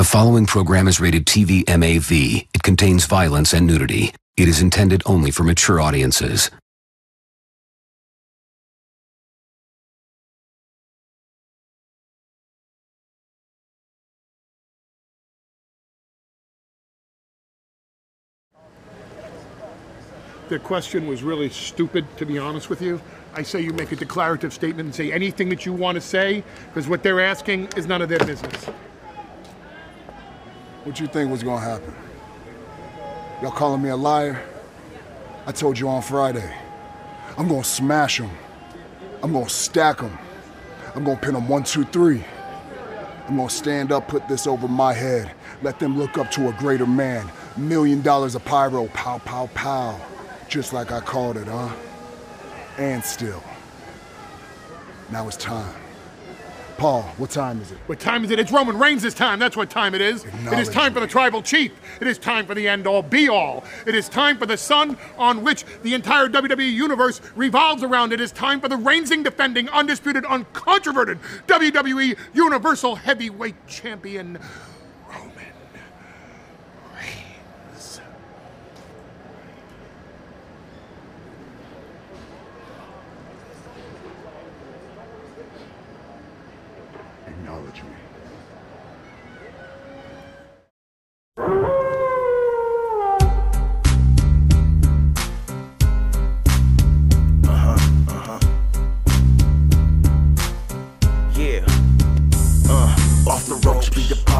The following program is rated TV MAV. It contains violence and nudity. It is intended only for mature audiences. The question was really stupid, to be honest with you. I say you make a declarative statement and say anything that you want to say, because what they're asking is none of their business. What you think was gonna happen? Y'all calling me a liar? I told you on Friday. I'm gonna smash them. I'm gonna stack them. I'm gonna pin them one, two, three. I'm gonna stand up, put this over my head, let them look up to a greater man. Million dollars of pyro, pow, pow, pow. Just like I called it, huh? And still. Now it's time. Paul, what time is it? What time is it? It's Roman Reigns' time. That's what time it is. It is time for the tribal chief. It is time for the end all be all. It is time for the sun on which the entire WWE universe revolves around. It is time for the reigning, defending, undisputed, uncontroverted WWE Universal Heavyweight Champion,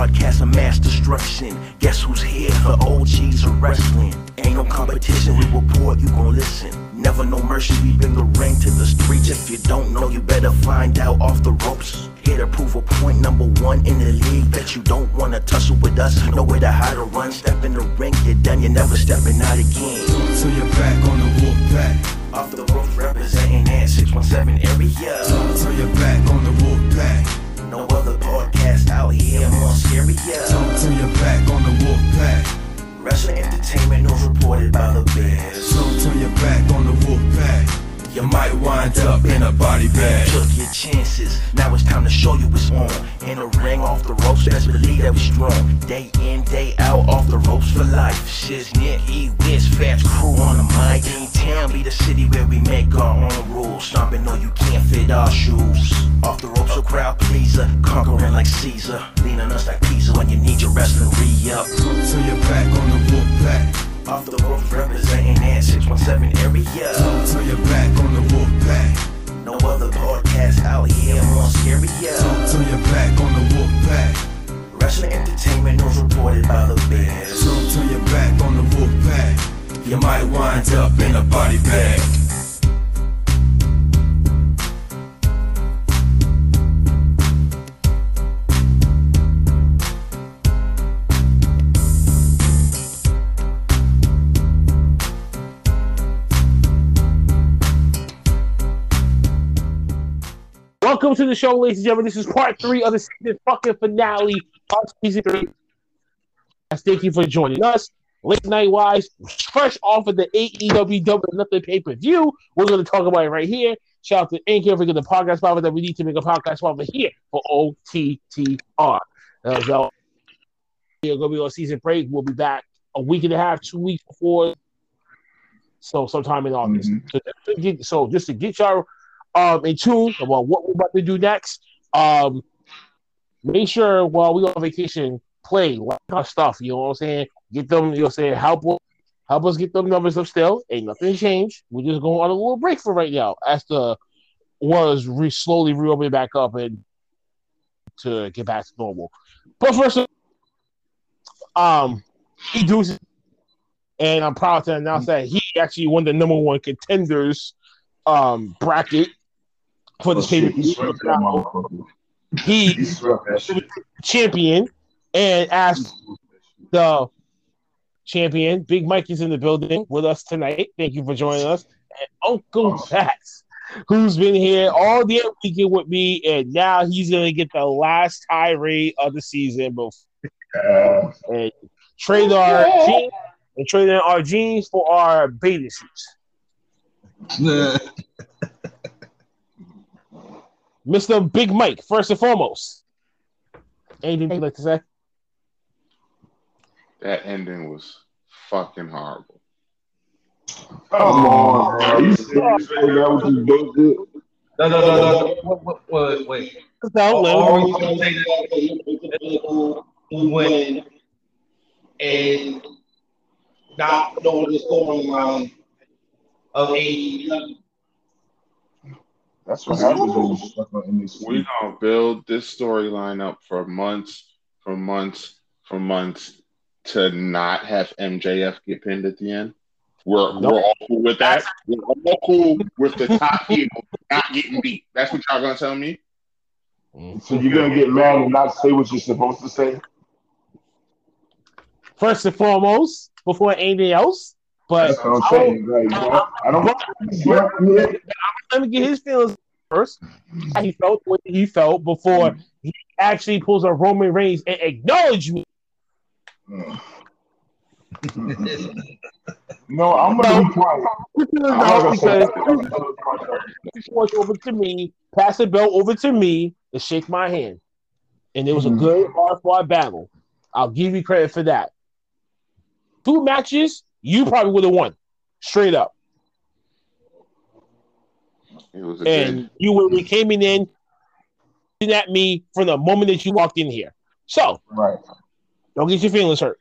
podcast of mass destruction. Guess who's here for OGs of wrestling? Ain't no competition, we report, you gon' listen. Never no mercy, we bring the ring to the streets. If you don't know, you better find out off the ropes. Here to prove a point, number one in the league. Bet you don't wanna tussle with us, know where to hide or run. Step in the ring, you're done, you're never stepping out again. So you're back on the wolf pack. Off the ropes, representing that 617 area. So you're back on the wolf pack. No other podcast out here more scarier. So you're back on the wolf pack. Wrestling entertainment news reported by the Bears. So turn your back on the wolf pack. You might wind up in a body bag. Took your chances, now it's time to show you what's on. In the ring, off the ropes, best believe that we strong. Day in, day out, off the ropes for life. Shiznit, E, Wiz, Fats crew on the mic. In town, be the city where we make our own rules. Stomping, no, you can't fit our shoes. Off the ropes, a crowd pleaser. Conquering like Caesar. Lean on us like Pizza when you need your wrestling re-up. So you're back on the wolf pack. Off the ropes, representing that 617 area. So you're back on the wolf pack. No other podcast out here more scarier. So you're back on the wolf pack. Wrestling entertainment news reported by the Bears. So turn your back on the wolf pack. You might wind up in a body bag. Welcome to the show, ladies and gentlemen. This is part three of the season fucking finale of season three. Thank you for joining us. Late night wise, fresh off of the AEW Double Nothing pay per view. We're going to talk about it right here. Shout out to Anchor for getting the podcast sponsor that we need to make a podcast sponsor here for OTTR. Uh, so, we're going to be on season break. We'll be back a week and a half, two weeks before. So, sometime in August. So, to so, just to get y'all um, in tune about what we're about to do next. Um, make sure while we on vacation, play like our stuff. You know what I'm saying? Get them. You know, saying help us, help us get them numbers up. Still, ain't nothing changed. We're just going on a little break for right now as the was re- slowly reopening back up and to get back to normal. But first, um, he does, and I'm proud to announce that he actually won the number one contenders um bracket for this pay per He swept that motherfucker. He He swept that shit. champion and asked the champion. Big Mike is in the building with us tonight. Thank you for joining us. And Uncle Phatz, who's been here all day weekend with me, and now he's gonna get the last tirade of the season. Before and trade our jeans and trade in our jeans for our bathing suits. Mr. Big Mike, first and foremost. Anything you'd like to say? That ending was fucking horrible. Come on, bro. Are you serious right now with this bullshit? No, no, no, no. What, what, what, wait. No, Or let are him- you gonna say that who who win and not know the storyline of AEW? That's what happens when you stuck on NXT. We're gonna build this storyline up for months, for months, for months to not have MJF get pinned at the end. We're Nope. we're all cool with that. We're all cool with the top heel not getting beat. That's what y'all gonna tell me. Mm-hmm. So you're gonna get mad and not say what you're supposed to say? First and foremost, before anything else. But That's what I'm saying. Like, I don't. Let me get his feelings first. He felt, what he felt before he actually pulls a Roman Reigns and acknowledge me. No, I'm gonna be quiet. I'm gonna because that. walked over to me, pass the belt over to me, and shake my hand. And it was a mm-hmm. good hard fought battle. I'll give you credit for that. Two matches, you probably would have won. Straight up. It was a And you would came in at me from the moment that you walked in here. So Right. don't get your feelings hurt.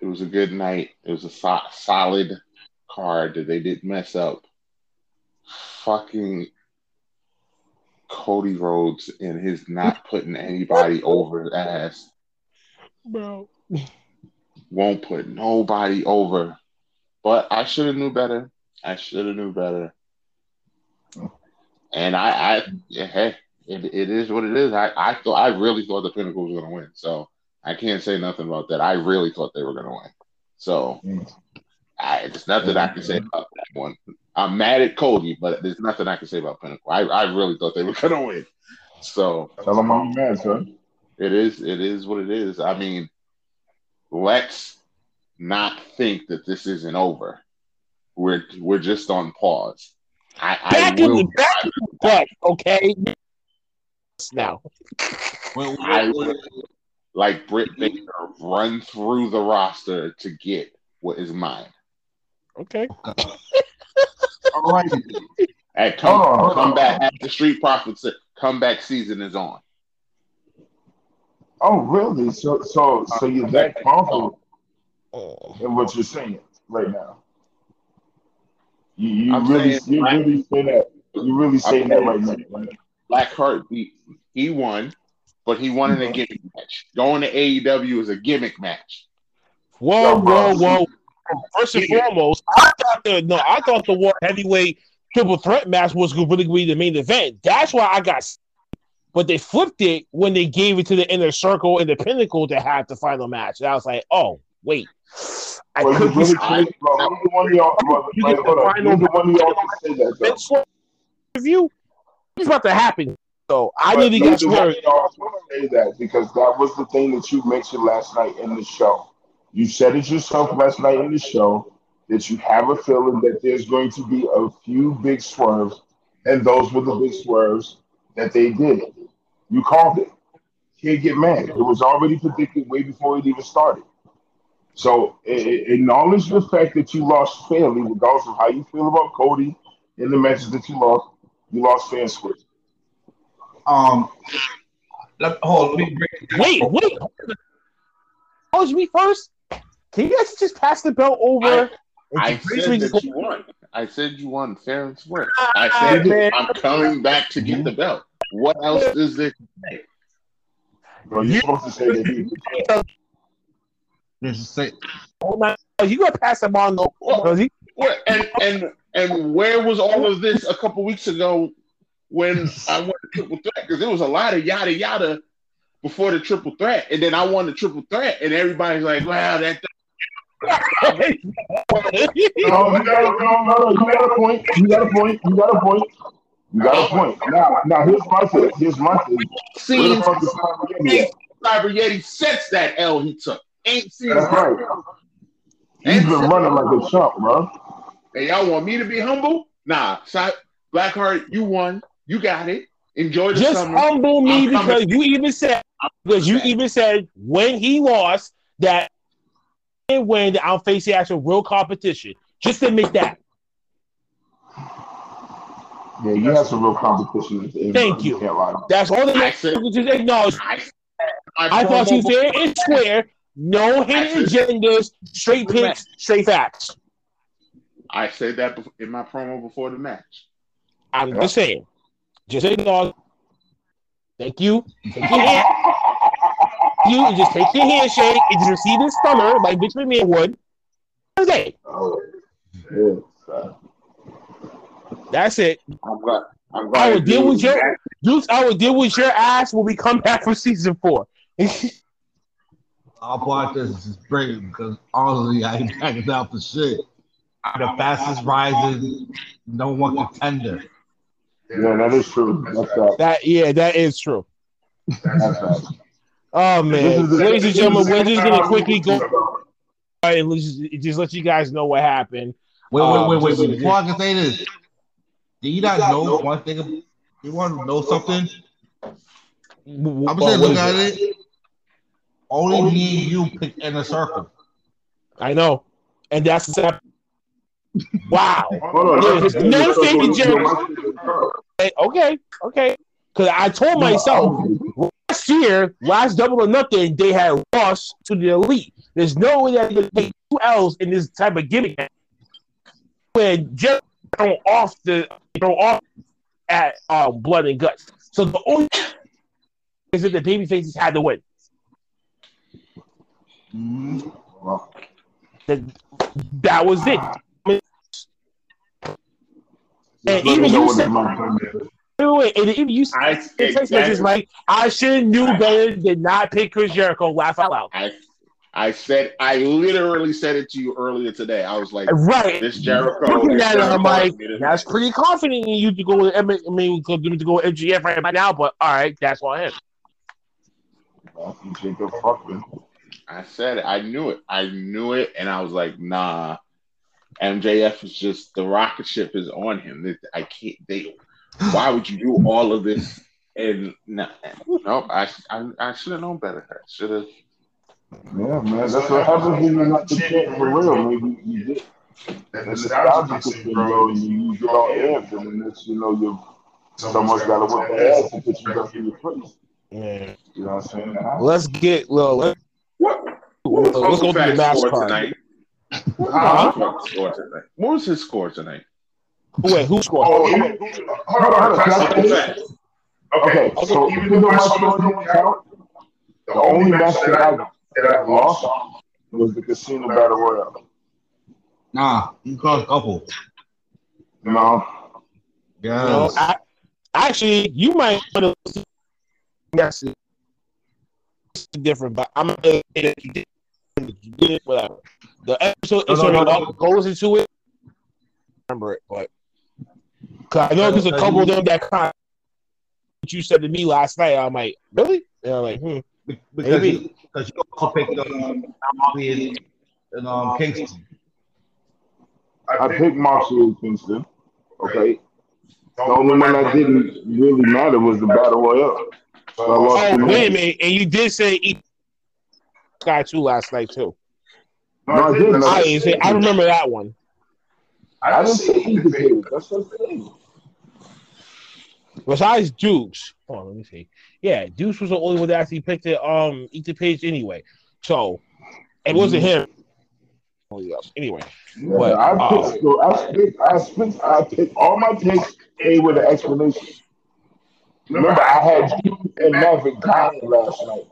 It was a good night. It was a so- solid card that they didn't mess up. Fucking Cody Rhodes and his not putting anybody over his ass. Bro. Won't put nobody over. But I should have knew better. I should have knew better. And I, I, yeah, hey, it, it is what it is. I, I thought, I really thought the Pinnacle was going to win. So I can't say nothing about that. I really thought they were going to win. So I, there's nothing I can say about that one. I'm mad at Cody, but there's nothing I can say about Pinnacle. I, I really thought they were going to win. So Tell them I'm mad, son. it is. It is what it is. I mean, let's not think that this isn't over. We're we're just on pause. I, I Back in the back in the butt, okay? Now. I will, like Britt Baker, run through the roster to get what is mine. Okay. All right. Hey, come, Hold on, hold come back. Have the Street Profits comeback season is on. Oh, really? So, so, so you're that oh. confident Oh. in what you're saying right now? You, you I'm really, saying- you really say that? You really saying that right now? Right? Blackheart beat. He won, but he won in a mm-hmm. gimmick match. Going to AEW is a gimmick match. Whoa, Yo, whoa, whoa. First and foremost, I thought the no, I thought the World Heavyweight Triple Threat match was going to really be the main event. That's why I got. But they flipped it when they gave it to the Inner Circle and the Pinnacle to have the final match. And I was like, oh wait, I Well, could really crazy, bro. Who's the one of y'all? You like, get the hold on. final- Who's the one of y'all to say that? though? It's review. It's about to happen. So I But need to get who's the one swerved. of y'all to say that because that was the thing that you mentioned last night in the show. You said it yourself last night in the show that you have a feeling that there's going to be a few big swerves, and those were the big swerves that they did. You called it. Can't get mad. It was already predicted way before it even started. So a- a- acknowledge the fact that you lost fairly, regardless of how you feel about Cody in the matches that you lost. You lost fair and square. Um, let, hold. on, Let me break it down. Wait, wait. Acknowledge me first. Can you guys just pass the belt over? I and said that just- you won. I said you won fair and square. Ah, I said man. I'm coming back to get the belt. What else is there? to say? Bro, you're supposed to say that he Just say, Oh my! You gonna pass the ball? No, because he What, and and and where was all of this a couple weeks ago when I won the triple threat? Because there was a lot of yada yada before the triple threat, and then I won the triple threat, and everybody's like, "Wow, that." No, you got, no, no, no, you got a point. You got a point. You got a point. You got a point. Now, now here's my thing. Here's my thing. Where the Seen fuck is Cyber Yeti at? Cyber Yeti since that L he took. Ain't seen. That's right. He's been running like a chump, bro. And y'all want me to be humble? Nah, Cy- Blackheart, you won. You got it. Enjoy the just summer. humble me I'm coming. because you even said Because you even said when he lost that and when I'm facing actual real competition. Just admit that. Yeah, you have some real competition. at the. Thank you. Can't. That's all the I next said- just acknowledge. I, I thought you fair and square, no hidden agendas, straight picks, straight facts. I said that in my promo before the match. I'm just saying. Just acknowledge. Thank you. Take your hand. You and just take your handshake and just receive this stunner like Vince McMahon would. Okay, Oh, yeah. So- that's it. I'm glad. I'm I will deal with your Deuce. I will deal with your ass when we come back for season four. Our podcast is great because honestly, I ain't backing down for shit. I'm the fastest rising, no one contender. Yeah, that is true. That's right. that yeah, that is true. That's. Oh man, ladies and gentlemen, we're just gonna quickly go talk about- and just, just let you guys know what happened. Wait, Um, wait, wait, wait. just- Before I can say this, do you not know one thing? You want to know something? I'm Well, saying, what look at it? it. Only me and you pick in a circle. I know, and that's the sad- wow. Hold on. There's that's- no that's- faith in that's- Jericho. Hey, Okay, okay. Because I told myself last year, last double or nothing, they had lost to the elite. There's no way that they could take two L's in this type of gimmick. When Jericho throw off the throw off at um, blood and guts. So the only is that the baby faces had to win. That, that was it. And even you said, is. wait, and even you said I, in text messages exactly. like, I should have knew better than not pick Chris Jericho. Laugh out loud. I, I said, I literally said it to you earlier today. I was like, Right. this Jericho. This at it, I'm like, is me to- that's pretty confident in you to go with. I mean, I to go with MJF right now. But all right, that's on him. You Jacob Fuckman. I said it. I knew it. I knew it, and I was like, nah. MJF is just the rocket ship is on him. I can't. They. Why would you do all of this? And no, no I, I, I should have known better. I should have. Yeah, man. That's what happens when you're not the for real. Maybe you did. And the nostalgia kicks in, bro, and you, you get all amped, and then next you know you someone's got to whip their ass to put you back in your place. Yeah. You know what I'm saying? Let's get well. Let's, What? let's What was go Uncle the Fat's score card. tonight? What Huh? was score tonight? What was his score tonight? Wait, who scored? Oh, even, hold on, hold on. Can I say Uncle this? Fat. Okay, so even though my scores don't count, the only match that I that I lost was the Casino Battle Royale. Nah, you call a couple. No, Yeah. No, I, actually, you might want to. Yes, it's different, but I'm gonna whatever. The episode No, is no, already no, no. goes into it. Remember it, but 'cause I know there's a couple of them that kind of what you said to me last night. I'm like, really? And I'm like, hmm. Be- Because Maybe. you, because you also picked um, Bobby and, and um, Kingston. I picked Marshall Kingston. Okay, the only one that didn't really matter was the Battle Royale. So I lost Oh, two wait a minute, and you did say eat guy too last night too. No, I didn't. I didn't say. I remember that one. I didn't say either page. That's what I'm saying. Besides Dukes, hold on, let me see. Yeah, Dukes was the only one that actually picked it. Um, eat the page anyway. So it wasn't him. Only us. Anyway, Yeah, But, I uh, picked, so I picked, I picked, I picked all my picks A with an explanation. Remember, I had you and Maverick dying last night.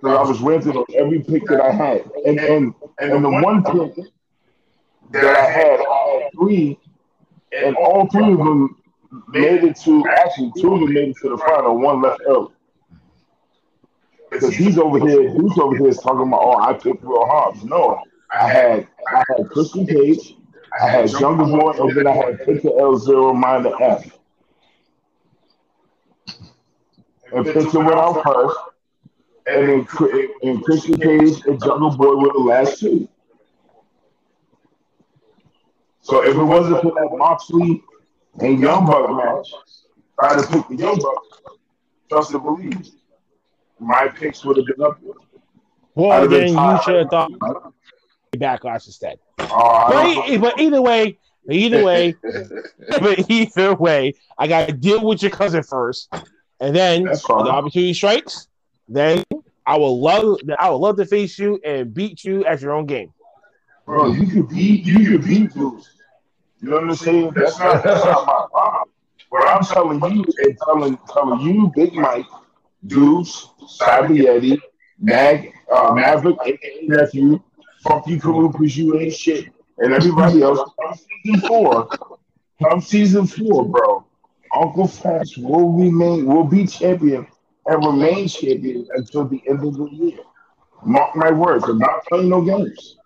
So I was ranting on every pick that I had, and and and the one pick that I had, I had three, and all three of them made it to actually two of them made it to the final. One left early. Because he's over here, he's over here talking about, oh, I picked Will Hobbs. No, I had I had Christian Cage, I had Jungle Boy, and then I had Penta El Zero Minor F. And Penta went out first, and then and Christian Cage and Jungle Boy were the last two. So if it wasn't for that Moxley and Young Buck match, I'd have picked the Young Bucks. Trust and believe. my picks would have been up there. Well, I'd have been then you should have thought backlash instead. Oh, I But, e- but either way, either way, but either way, I got to deal with your cousin first, and then the opportunity strikes, then I will love I would love to face you and beat you at your own game. Bro, you could beat you could beat dudes. You know what I'm saying? That's not that's not my problem. What I'm telling you is telling telling you, Big Mike, Deuce, Cyber Yeti, Mag, uh, Maverick, aka nephew, fuck you, Kalu, because you ain't shit, and everybody else. Come season four, come season four, bro. Uncle Fast will remain will be champion and remain champion until the end of the year. Mark my words. I'm not playing no games.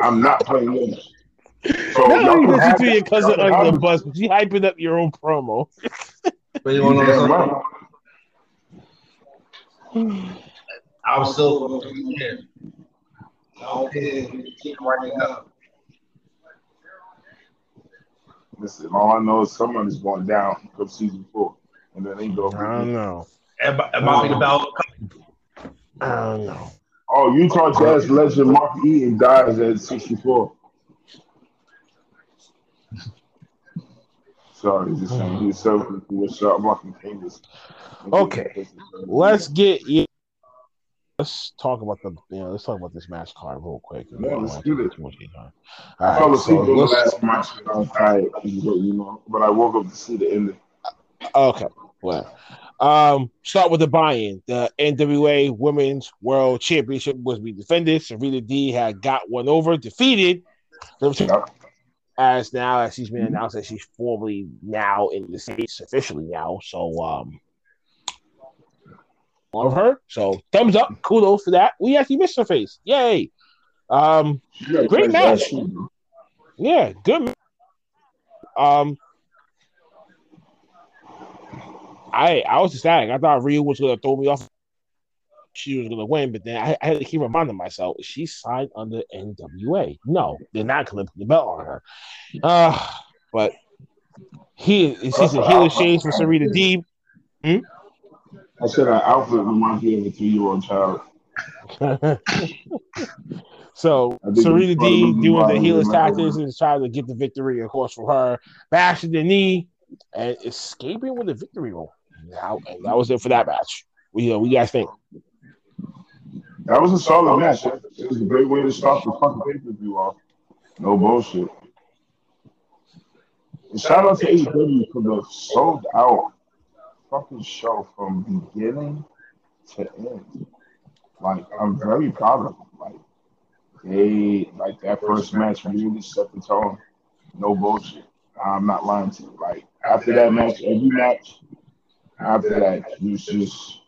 I'm not playing games. So Not y'all only can did you have throw your cousin Y'all can under the bus, but you hyping up your own promo. But you want to know something? I was still here. I don't. Keep right now. Listen, all I know is somebody's going down from season four, and then they go. I don't know. It might it might be the bell. I don't know. Oh, Utah Jazz legend Mark Eaton dies at 64. Sorry, just saying he was serving with sharp marking fingers. Okay, let's get let's talk about the you know let's talk about this match card real quick. Yeah, let's do take it. too much of your time. I All asleep so the last match I was tired, you know, but I woke up to see the ending. Okay. Well, um, start with the buy-in. The NWA Women's World Championship was being defended. Serena Deeb had got one over, defeated. As now, as she's been announced that she's formally now in the states officially now. So, um, love her. So, thumbs up, kudos for that. We actually missed her face. Yay! Um, Yeah, great match. Yeah, good. Um, I I was ecstatic. I thought Riho was gonna throw me off. She was gonna win, but then I, I had to keep reminding myself she signed under NWA. No, they're not gonna put the belt on her. Uh, but he she's a heel shades for Serena Deeb. I said an outfit reminds me of a three-year-old child. So Serena Deeb doing the we tactics and trying to get the victory, of course, for her, bashing the knee and escaping with a victory roll. Now, and that was it for that match. We, uh, we guys think. That was a solid match. It was a great way to start the fucking pay-per-view off. No bullshit. And shout out to AEW for the sold out fucking show from beginning to end. Like I'm very proud of them. Like they like that first match really set the tone. No bullshit. I'm not lying to you. Like after that match, every match after that, you just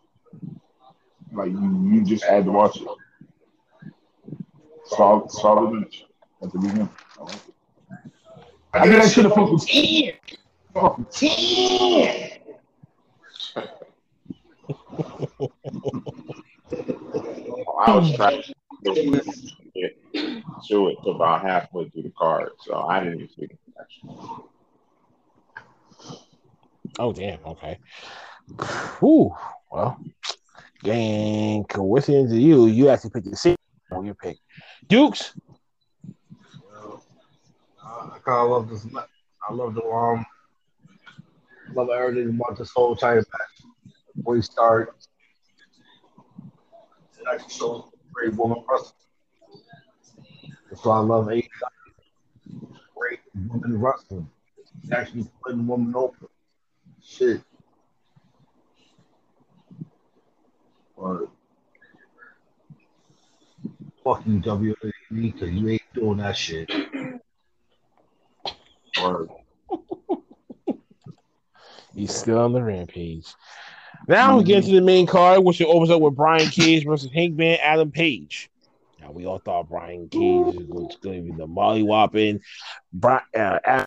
like you, you just had to watch it. Solid, solid match at the beginning. I like it. I get that shit a fucking ten. Fucking ten. I was trying to get to it to about halfway through the card, so I didn't even see the match. Oh, damn. Okay. Whew. Well, and coincidence to you, you actually picked the same on your pick. Dukes. I kind of love this. I love the um, love everything about this whole China match. We start, it actually shows great woman wrestling. That's why I love AEW. Great women wrestling. It's actually putting women over. Shit. Or Fuck you, WWE, because you ain't doing that shit. or He's still on the rampage. Now we get to the main card, which it opens up with Brian Cage versus Hangman Adam Page. Now we all thought Brian Cage was going to be the Molly Whopping, Brian, uh, Adam-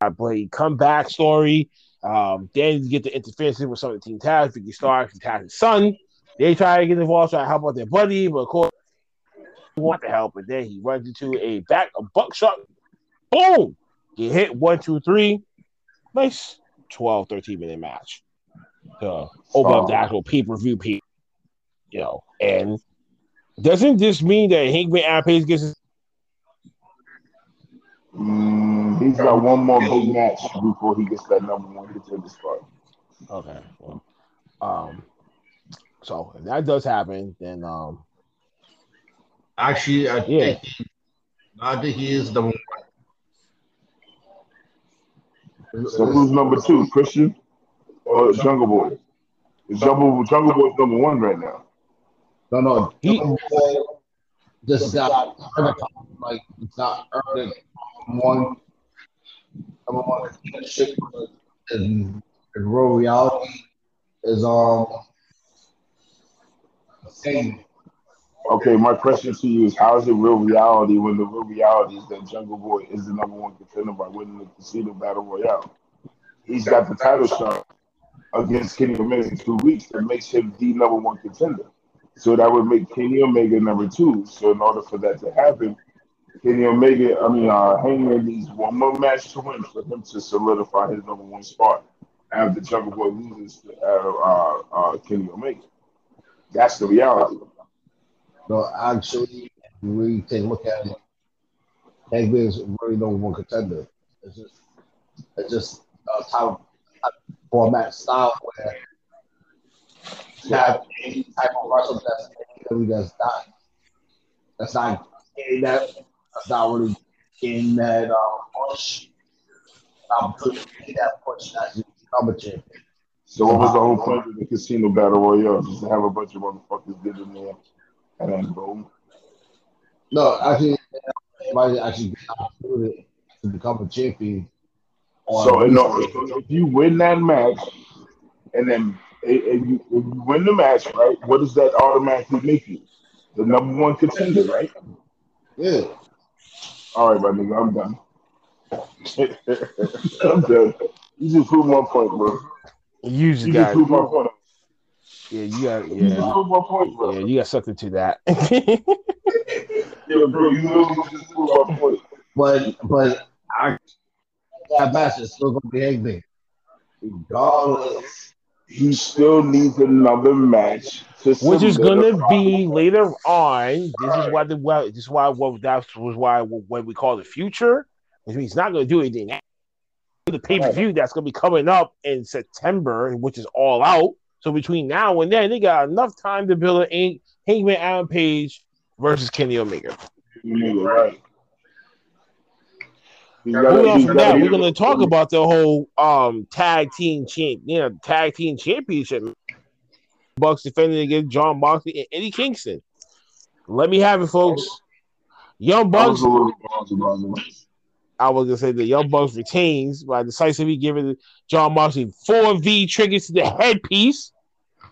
I played comeback story. Um, then you get the interference with some of the Team Taz, Ricky Starks, and Taz's son. They try to get involved, try to help out their buddy, but of course, he want to help, but then he runs into a back a buckshot. Boom! Get hit one, two, three. Nice 12, 13 minute match. To open up the actual pay per view. you know, and doesn't this mean that Hangman Page gets his Mm, he's got one more big match before he gets that number one contender spot. Okay. Well, um, so if that does happen, then um, Actually, I Yeah. think I think he is the one. So who's number two, Christian or Jungle Boy? Jungle Jungle Boy's number one right now. No, no. He- This is not like it's not earning one number one in real reality is um same. Okay, my question to you is how is it real reality when the real reality is that Jungle Boy is the number one contender by winning the Casino Battle Royale? He's got the title shot against Kenny Omega in two weeks that makes him the number one contender. So that would make Kenny Omega number two. So in order for that to happen, Kenny Omega, I mean, uh, Hangman needs one more match to win for him to solidify his number one spot after Jungle Boy loses to uh, uh, uh, Kenny Omega. That's the reality. No, actually, you take a look at it, Hangman is really no one contender. It's just it's just a type of format style where you have any type of wrestler that's that's not that's that that's not really getting that uh, push. Opportunity to get that push as you become a champion. So what was the whole point of the Casino Battle Royale? Just to have a bunch of motherfuckers get in there and then boom. No, actually, everybody actually opportunity to become a champion. So in order, if you win that match, and then if you, if you win the match, right? What does that automatically make you? The number one contender, right? Yeah. All right, my nigga, I'm done. I'm done. You just proved my point, bro. you just You got just proved my point. yeah, you got You just yeah, proved my point, bro. yeah, you got something to that. Yeah, bro, you literally just proved my point. But but I that match is still gonna be Hangman. Regardless. He still needs another match to which is gonna solidify- be later on. This is why the well, this is why what that was why what we call the future, which means he's not gonna do anything. now. The pay per view that's gonna be coming up in September, which is all out. So between now and then, they got enough time to build an Hangman Adam Page versus Kenny Omega. Right. He's Moving on from that, we're gonna talk about the whole um tag team champ, you know, tag team championship. Bucks defending against Jon Moxley and Eddie Kingston. Let me have it, folks. Young Bucks. was a little bummed about it. I was gonna say the Young Bucks retains by decisively giving Jon Moxley four V triggers to the headpiece,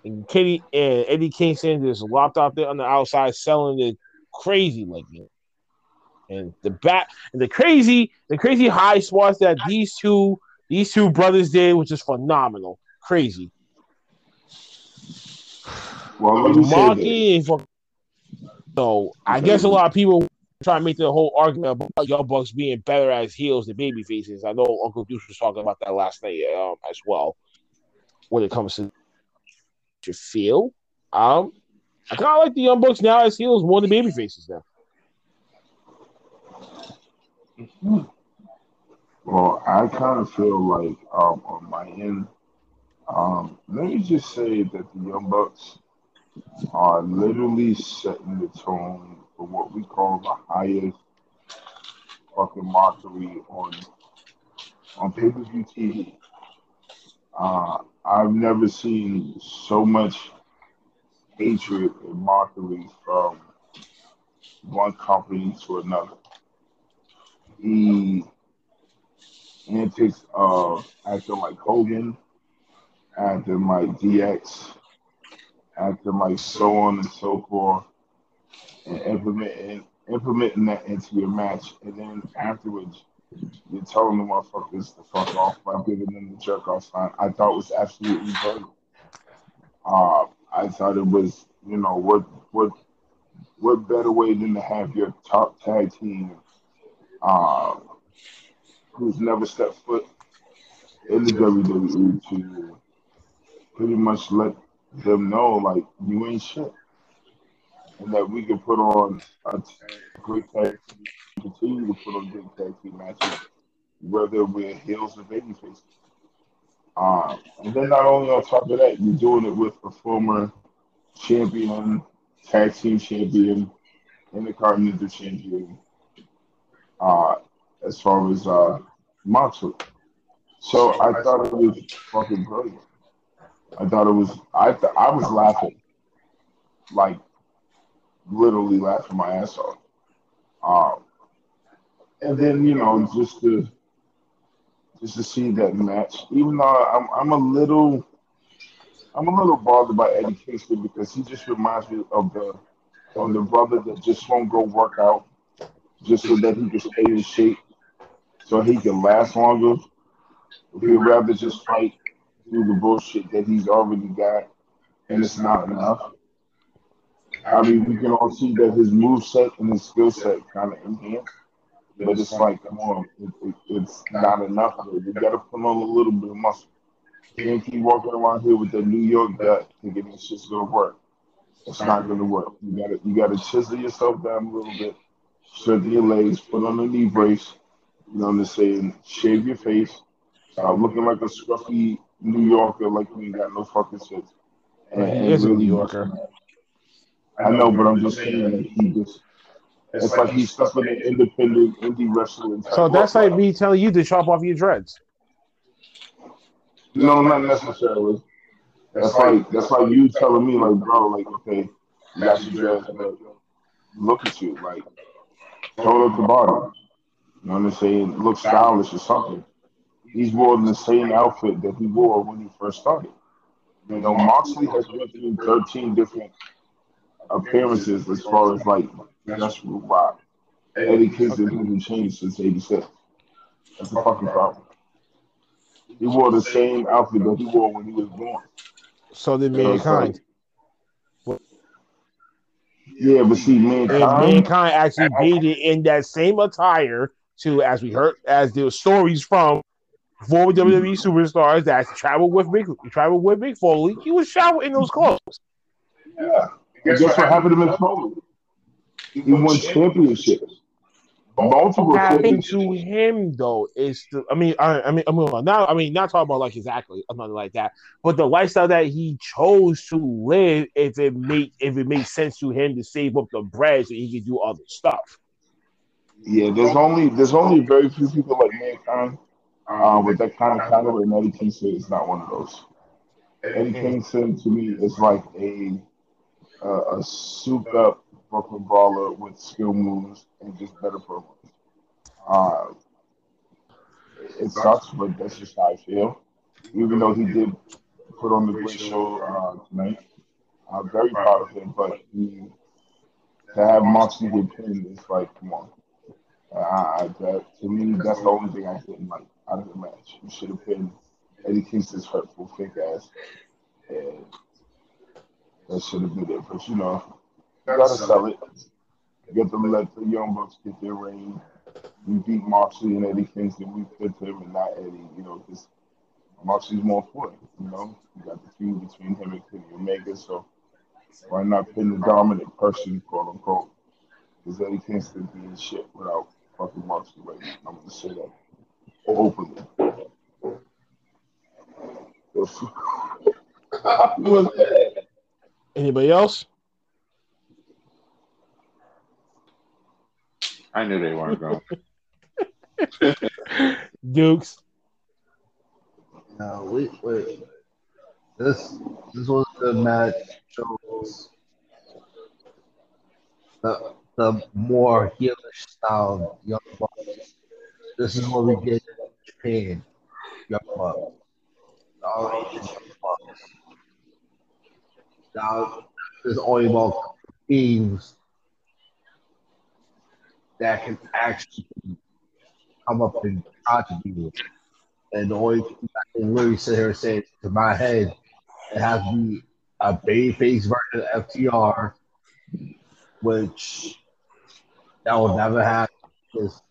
and Kenny and Eddie Kingston just lopped out there on the outside selling it crazy like that. And the back and the crazy, the crazy high spots that these two these two brothers did, which is phenomenal, crazy. Well, let me say this. Marky and so I guess a lot of people try to make the whole argument about Young Bucks being better as heels than baby faces. I know Uncle Deuce was talking about that last night um, as well. When it comes to your feel, um, I kind of like the Young Bucks now as heels more than baby faces now. Well, I kind of feel like um, on my end, um, let me just say that the Young Bucks are literally setting the tone for what we call the highest fucking mockery on on pay per view TV. Uh, I've never seen so much hatred and mockery from one company to another. The antics of acting like Hogan, acting like DX, acting like so on and so forth, and implementing implementing that into your match, and then afterwards you're telling the motherfuckers to fuck off by giving them the jerk off sign. I thought was absolutely brutal. Uh, I thought it was, you know, what what what better way than to have your top tag team uh, who's never stepped foot in the WWE to pretty much let them know like you ain't shit. and that we can put on a great tag continue to put on great tag team matches, whether we're heels or babyfaces. Um, and then not only on top of that, you're doing it with a former champion, tag team champion, intercontinental champion, uh, as far as uh, Moxley. So I thought it was fucking brilliant. I thought it was. I th- I was laughing, like literally laughing my ass off. Um, and then you know just to just to see that match, even though I'm I'm a little I'm a little bothered by Eddie Kingston because he just reminds me of the of the brother that just won't go work out just so that he can stay in shape, so he can last longer. He'd rather just fight through the bullshit that he's already got, and it's not enough. I mean, we can all see that his move set and his skill set kind of enhanced, but it's like, come on, it, it, it's not enough. You got to put on a little bit of muscle. Can't keep walking around here with that New York gut thinking this shit's gonna work. It's not gonna work. You gotta you gotta chisel yourself down a little bit, strengthen your legs, put on a knee brace. You know what I'm saying? Shave your face. Stop looking like a scruffy New Yorker like you ain't got no fucking shit. And, He and is a New Yorker. I know, but I'm just saying that he just it's like he's stuck in an independent indie wrestling. So that's of- like me telling you to chop off your dreads. No, not necessarily. That's like that's like you telling me, like, bro, like, okay, you got your dress, but look at you, like, hold up the bottom. You know what I'm saying? Look stylish or something. He's wearing the same outfit that he wore when he first started. You know, Moxley has went through 13 different appearances as far as like dress rock. Eddie Kingston hasn't changed since '86. That's a fucking problem. He wore the same outfit that he wore when he was born. So did You know, mankind. Yeah, but see, And mankind. mankind actually dated in that same attire to, as we heard, as there were stories from former WWE superstars that traveled with Mick, traveled with Mick Foley. He was showered in those clothes. Yeah. Guess what happened to Mick Foley? He won championships. Multiple What happened to him though is the I mean I, I mean I mean not I mean not talking about like exactly nothing like that, but the lifestyle that he chose to live if it make if it makes sense to him to save up the bread so he can do other stuff. Yeah, there's only there's only very few people like mankind uh, with that kind of caliber, and Eddie Kingston is not one of those. Eddie Kingston to me is like a uh, a souped up Brooklyn brawler with skill moves and just better promos. Uh, it sucks, but that's just how I feel. Even though he did put on the great show uh, tonight, I'm very proud of him. But he, to have Moxley get pinned is like, come on. Uh, that, to me, that's the only thing I didn't like out of the match. You should have pinned Eddie Kingston's hurtful fake ass, and that should have been it. But you know, you gotta sell it. Get them let the young bucks get their reign. We beat Moxley and Eddie Kingston. We picked him and not Eddie. You know, because Moxley's more important. You know, you got the feud between him and Kenny Omega. So why not pin the dominant person, quote unquote? Because Eddie Kingston being shit without fucking Moxley right now. I'm gonna say that openly. Anybody else? I knew they weren't going. Dukes. No, wait, wait. This this was the match shows the the more heelish style Young Bucks. This is what we get in Japan. Young Bucks. All. Now there's only about teams that can actually come up and contribute. And the only thing I can really sit here and say to my head, it has to be a babyface version of FTR, which that will never happen because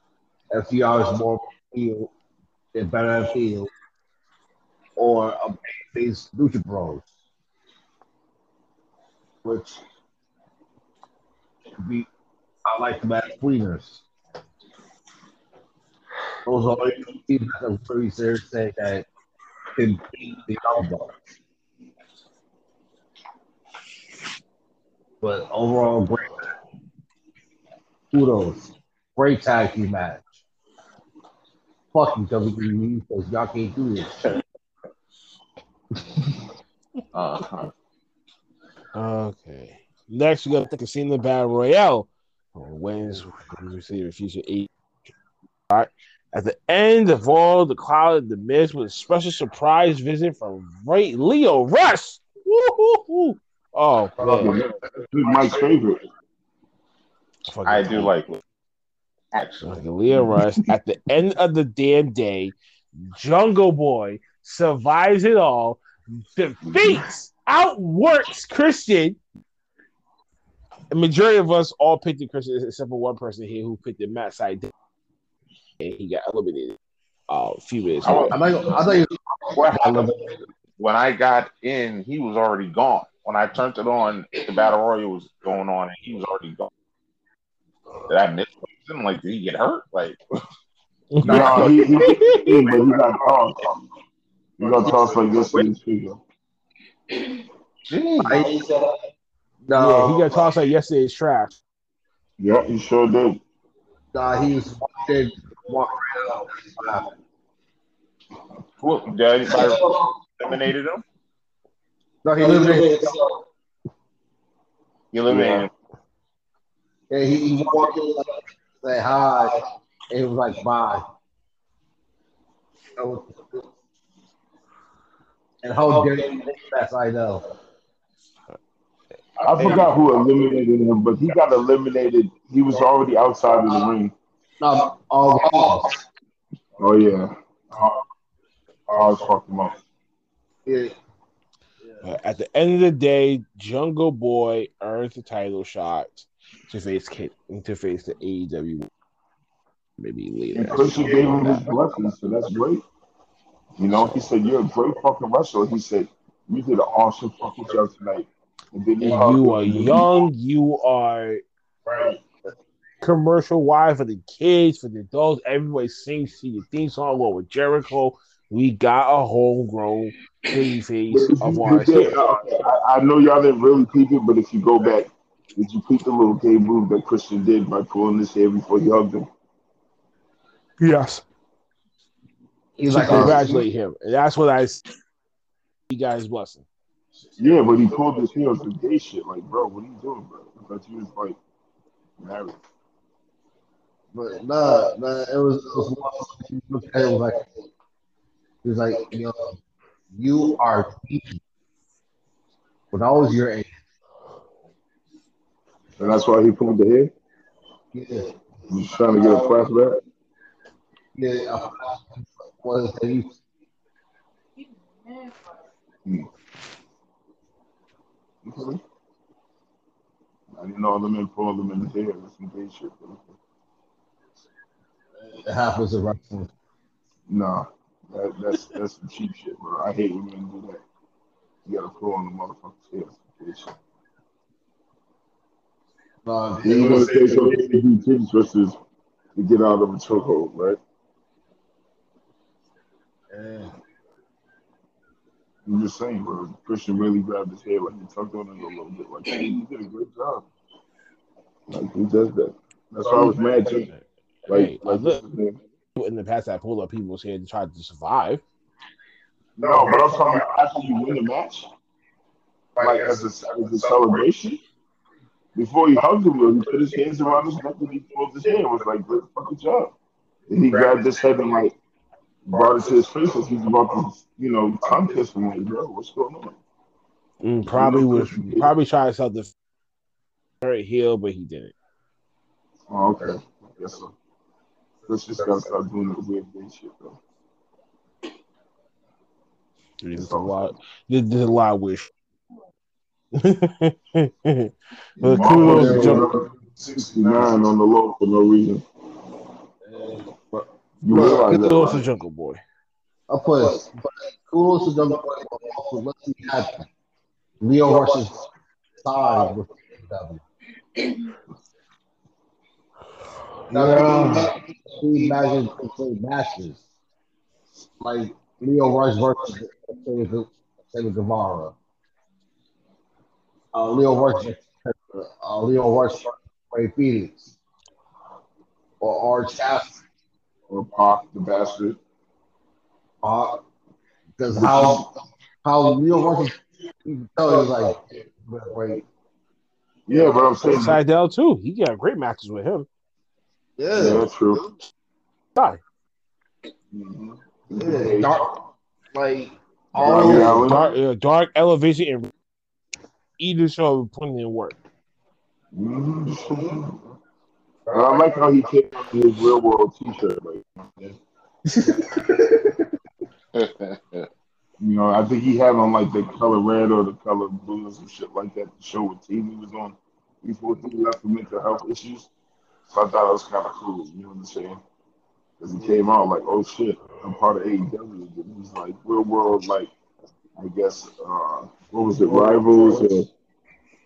FTR is more heel than better heel, or a babyface Lucha Bros, which be I like the Matt Queeners. Those are two teams that are pretty serious saying that can beat the Young Bucks. But overall, great match. Kudos. Great tag team match. Fucking WWE because y'all can't do this. Uh-huh. Okay. Next, we got the Casino Battle Royale. On Wednesday, we receive future eight. All right. At the end of all the cloud of the mist with a special surprise visit from great Lio Rush. Woo-hoo-hoo. Oh, man. This is Mike's favorite. Fucking I do like it. Actually, Like Lio Rush. At the end of the damn day, Jungle Boy survives it all, defeats, outworks Christian. The majority of us all picked the Christian, except for one person here who picked the Matt Sydal, and he got eliminated. Uh, a few minutes. I ago. I I think when I got in, he was already gone. When I turned it on, the battle royal was going on, and he was already gone. Did I miss something? Like, did he get hurt? Like, No, he, he, he, but he got tossed. He got tossed like this in this video. geez. I, Yeah, he got tossed like yesterday's trash. Yeah, he sure did. Nah, he was walking, walking right out. Who, did anybody eliminated him? No, he eliminated. himself. He eliminated him. Yeah, he, he walked in, like, say hi, and he was like, bye. Was- And how dare you think I know. I forgot who eliminated him, but he got eliminated. He was already outside of the ring. No, all Raw. Oh yeah. Oh, I was fucking him up. Yeah, Uh, at the end of the day, Jungle Boy earns the title shot to face K- to AEW. Maybe later. And Christian gave him his blessing, so that's great. You know, he said, You're a great fucking wrestler. He said, You did an awesome fucking job tonight. And then And you are young. You are Right. commercial wise for the kids, for the adults. Everybody sings to your theme song along with Jericho. We got a homegrown baby face of ours here. Uh, I, I know y'all didn't really peep it, but if you go back, did you peep the little gay move that Christian did by pulling his hair before he hugged him? Yes. he's To like, oh. congratulate him. And that's what I you guys blessing. Yeah, but he pulled his hair on some gay shit. Like, bro, what are you doing, bro? I thought you was like married. but nah, nah, it was, it was one- he looked at it, it was like, he was like, yo, you are me. When I was your age, And that's why he pulled the hair? yeah, He's trying to get a flashback? yeah, I was that he Okay. I didn't know other men pulled them in the hair. That's some gay shit, bro. happens wrestling. Nah, that, that's that's some cheap shit, bro. I hate when men do that. You gotta pull on the motherfucker's hair. That's some gay shit. Nah, You know, it takes okay to do titty twisters to get out of a chokehold, right? yeah. I'm just saying, bro. Christian really grabbed his head, like he tugged on it a little bit. Like, hey, you did a great job. Like, who does that? That's why I was mad, too. Like, Hey, like look. what's? In the past, I pulled up people's head to try to survive. No, but I'm talking about after you win the match, like as a, as a celebration. Before he hugged him, he put his hands around his neck and he pulled his hair. It was like, good fucking job. And he grabbed his head and like brought it to his face as he's about to, you know, tongue kiss him. Like, bro, what's going on? Mm, probably was probably trying to sell the hurt heel, but he didn't. Oh, okay. Yes, sir. Chris just gotta stop doing that weird gay shit, bro. There's a lot. There's there's a lot of wish. but kudos to Jungle. 69 on the low for no reason. You realize that, Kudos to right? Jungle Boy. I'll put it. But kudos to Jungle Boy. but Also, let's see happen. Leo versus Stein with AEW. Yeah. Steve Magic played matches. Like Lio Rush versus Sammy Guevara. Uh, Lio Rush, uh, Lio Rush versus Rey Fenix. Or Orange Cassidy. Or Pac, the bastard. Uh, because how how Lio Rush, you tell he was like, wait, Yeah, but I'm saying Sydal too. He got great matches with him. yeah, yeah, that's true. Sorry. Mhm. yeah, dark, like all Allin. Dark, uh, dark elevation and either show putting in work. And I like how he came out with his real world T-shirt. Like, you know, I think he had on like the color red or the color blue or some shit like that to show what team he was on before he left for mental health issues. So I thought it was kind of cool. You know what I'm saying? Because he came out like, oh shit, I'm part of AEW. It was like real world, like I guess, uh, what was it, rivals or,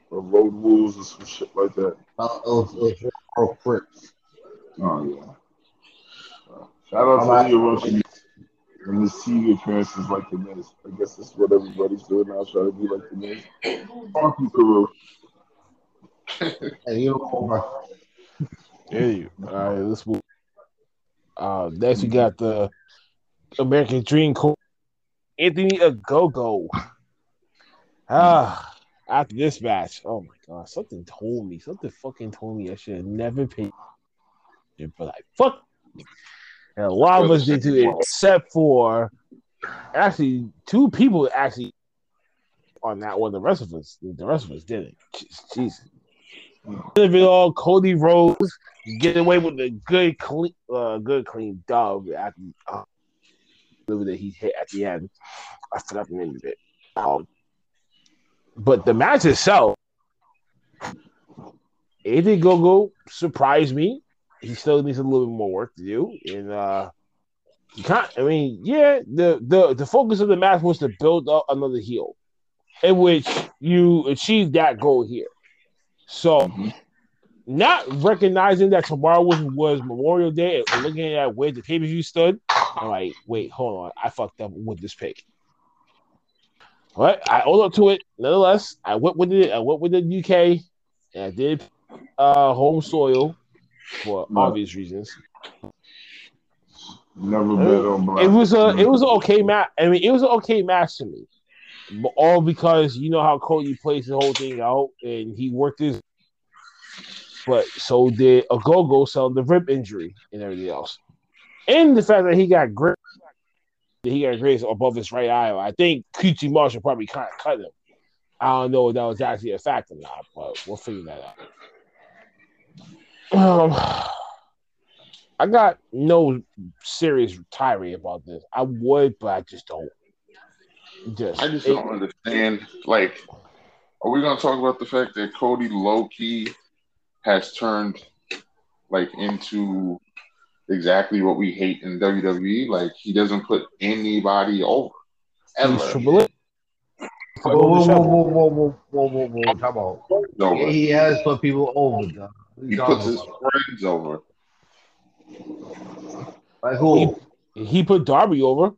or road rules or some shit like that. uh, it was, it Crips. Oh yeah. Uh, shout out to Lio Rush and and his TV appearances like the Miz. I guess that's what everybody's doing now, trying to be like the Miz. Funky Peru. And you know, There you. All right, let's move. Uh, next we got the American Dream Coach Anthony Ogogo. Ah, after this match, oh my god, something told me, something fucking told me I should have never paid. But like, fuck. And a lot of us did too, except for actually two people actually on that one. The rest of us, the rest of us didn't. Jesus. Of it all, Cody Rhodes get away with a good clean, uh, good clean dub after uh, that he hit at the end. I forgot the name of it. Um, but the match itself, Eddie Gogo surprised me. He still needs a little bit more work to do, and uh, you can't. I mean, yeah, the the the focus of the match was to build up another heel, in which you achieved that goal here. So, not recognizing that tomorrow was, was Memorial Day and looking at where the pay per view stood, I'm like, wait, hold on, I fucked up with this pick. But I hold up to it nonetheless. I went with it. I went with the UK, and I did uh, home soil for Right. obvious reasons. Never bet on black. It was a it was an okay match. I mean, it was an okay match to me, but all because you know how Cody plays the whole thing out, and he worked his. But so did a go go selling the rib injury and everything else, and the fact that he got grip, that he got a grace above his right eye. I think QT Marshall probably kind of cut him. I don't know if that was actually a fact or not, but we'll figure that out. Um, I got no serious tirade about this. I would, but I just don't. Just, I just it- don't understand. Like, are we gonna talk about the fact that Cody low key has turned like into exactly what we hate in WWE? Like, he doesn't put anybody over ever. he's Triple H. whoa, whoa, whoa, whoa, whoa, whoa, whoa, whoa, whoa, come on. over. He has put people over, though. He puts his about? friends over. Like who? He put Darby over.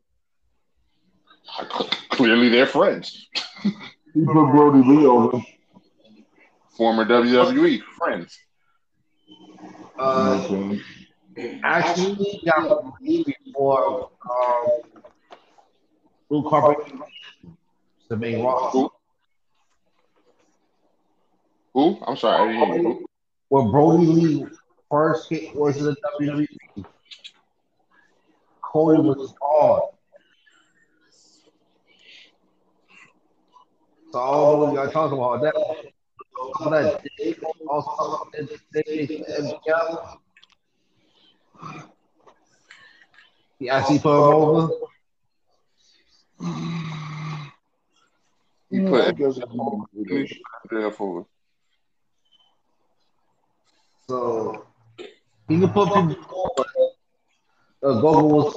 Clearly, they're friends. He put Brodie Lee over. Former WWE friends. Uh, Okay. Actually, got released before um, Blue Carpet, the main roster. Who? I'm sorry, I didn't hear you. When Brodie Lee first hit was in the WWE, Cody was on. So all we got to talk about that. Of that also did Dave MJF. He actually put him over. He Yeah, I put guess it's- MJF over. So he can put people over. Uh, Gogo was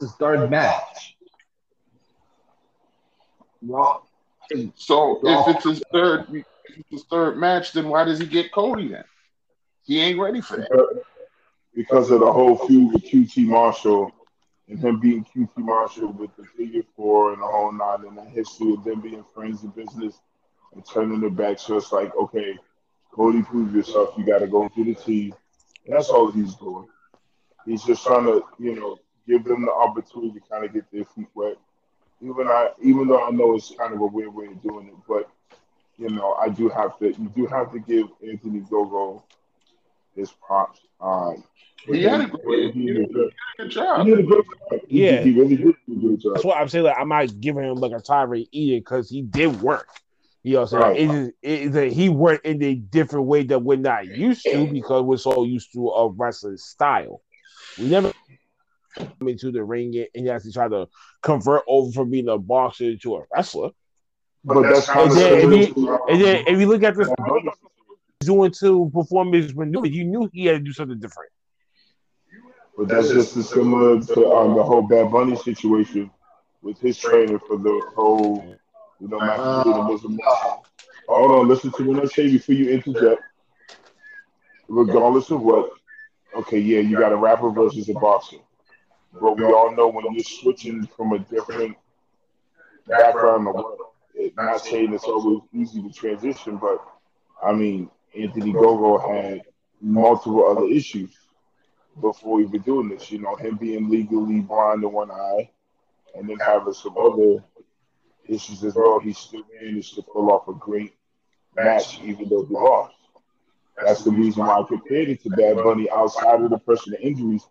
his third match. Well, So if it's his third, if it's his third match, then why does he get Cody then? He ain't ready for that. Because of the whole feud with QT Marshall and him being QT Marshall with the figure four and the whole nine and the history of them being friends in business and turning their back. So it's like, okay, Cody, prove yourself. You got to go through the team. That's all he's doing. He's just trying to, you know, give them the opportunity to kind of get their feet wet. Even I, even though I know it's kind of a weird way of doing it, but you know, I do have to. You do have to give Anthony Ogogo his props. Um, He had a great, he he did a good- a good he job. did a good job. He- Yeah. he really did a good job. That's why I'm saying like I might give him like a tirade either because he did work. You know what I'm saying? Right. It is it is that he worked in a different way that we're not used to because we're so used to a wrestling style. We never come into the ring and he actually try to convert over from being a boxer to a wrestler. But that's kind And of then, similar if you, and then if you look at this Bad Bunny. Doing to perform his maneuver, you knew he had to do something different. But that's just as similar to um, the whole Bad Bunny situation with his trainer for the whole, you know, Master Freedom was a Hold on, listen to what I say before you interject. Regardless of what, okay, yeah, you got a rapper versus a boxer. But we all know when you're switching from a different background or what, it, not saying it's always easy to transition, but I mean, Anthony Ogogo had multiple other issues before even doing this. You know, him being legally blind in one eye, and then having some other issues as well. He still managed to pull off a great match, even though he lost. That's the reason why I compared it to Bad Bunny. Outside of the personal injuries,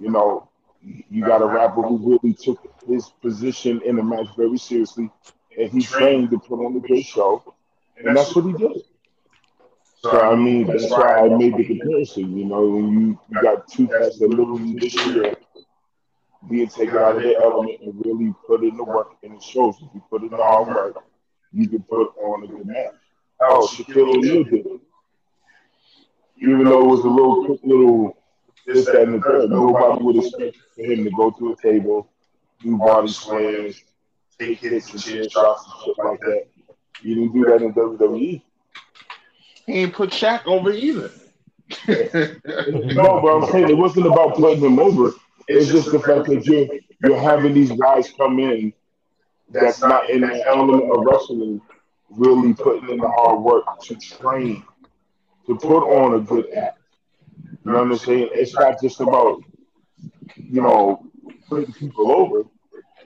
you know, you got a rapper who really took his position in the match very seriously, and he trained to put on a good show, and that's what he did. So I mean, that's why I made the comparison. You know, when you, you got two guys that literally this year being taken out of their element and really put in the work, and it shows. If you put in the hard work, you can put on a good match. Oh, Shaquille O'Neal did it. Even though it was a little quick little this, that, and the third, nobody would expect for him to go to a table, do body slams, take hits and chair shots and shit like that. You didn't do that in WWE. He ain't put Shaq over either. No, but I'm saying it wasn't about putting him over. It's just the fact that you're you're having these guys come in that's not in the element of wrestling, really putting in the hard work to train, to put on a good act. You know what I'm saying? It's not just about, you know, putting people over,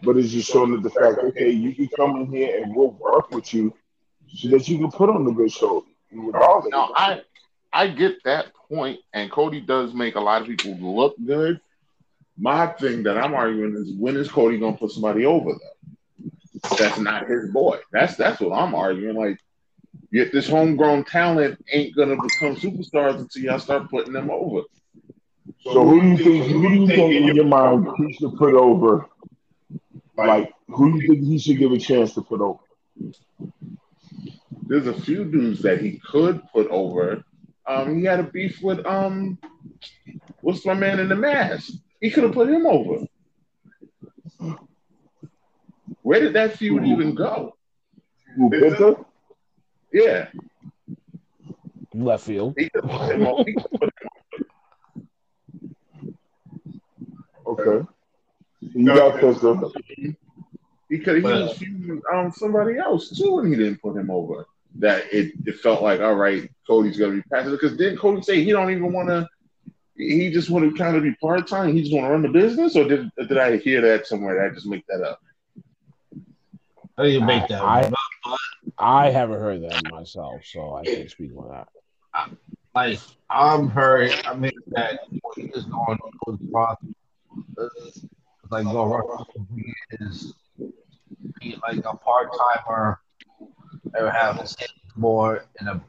but it's just showing that the fact, okay, you can come in here and we'll work with you so that you can put on a good show. Regardless. Now I I get that point, and Cody does make a lot of people look good. My thing that I'm arguing is when is Cody gonna put somebody over though? That's not his boy. That's that's what I'm arguing. Like, yet this homegrown talent ain't gonna become superstars until y'all start putting them over. So who do you think? Who do you think in your mind he should put over? Like who do you think he should give a chance to put over? There's a few dudes that he could put over. Um, he had a beef with um, what's my man in the mask? He could have put him over. Where did that feud even go? Who Penta? Yeah, Left field. he could put him over. He could put him Okay. You got Penta. He could he was feuding um somebody else too, and he didn't put him over. That it, it felt like all right, Cody's gonna be passive because didn't Cody say he don't even want to? He just want to kind of be part time. He just want to run the business, or did did I hear that somewhere? Did I just make that up? How do you make that? I, I haven't heard that myself, so I can't speak on that. like I'm heard. I mean that what he is going on with process. Uh, like go right is be like a part timer, ever have a skateboard and a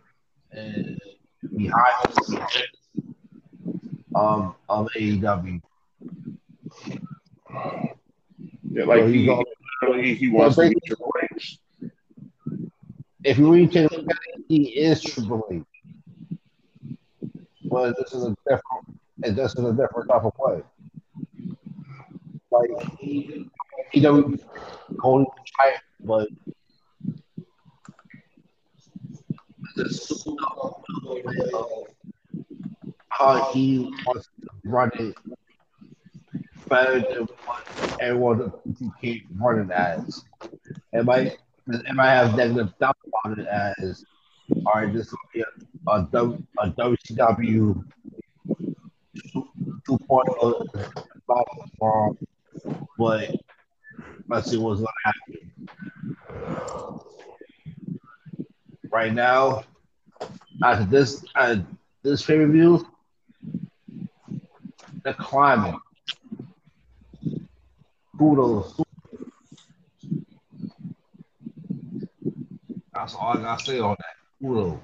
and behind the scenes um of AEW. Yeah, like So he's he, all- he, he wants to be Triple H. If you really take look at it, he is Triple H. But this is a different and this is a different type of play. Like he he don't go try it, but the how he to running better than what everyone keep running as. It might it might have negative thoughts about it as all right, this will be a, a, a WCW 2.0 about tomorrow, but let's see what's gonna happen. Right now, after this uh, this pay per view, they're climbing. Kudos. That's all I gotta say on that. Kudos.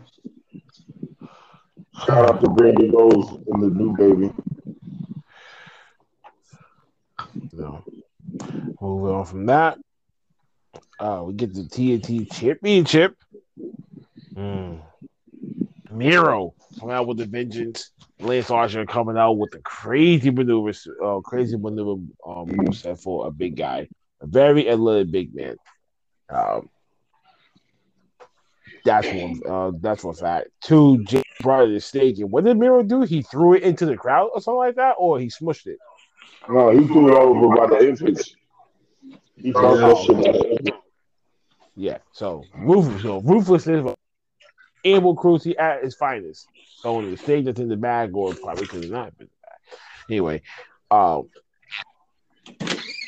Shout out to Brandi Rhodes and the new baby. No. Moving on from that, uh, we get the TNT Championship. Mm. Miro coming out with the vengeance. Lance Archer coming out with the crazy maneuvers, uh, crazy maneuver um, set for a big guy, a very athletic big man. Um, that's one. Uh, that's one fact. Two, Jay brought it to the stage, and what did Miro do? He threw it into the crowd or something like that, or he smushed it. No, he threw it over by the entrance. He threw that shit by the entrance. Yeah, so ruthless, so ruthlessness, able cruelty at its finest. So on the stage that's in the bag, or probably it's not in the bag. Anyway, um,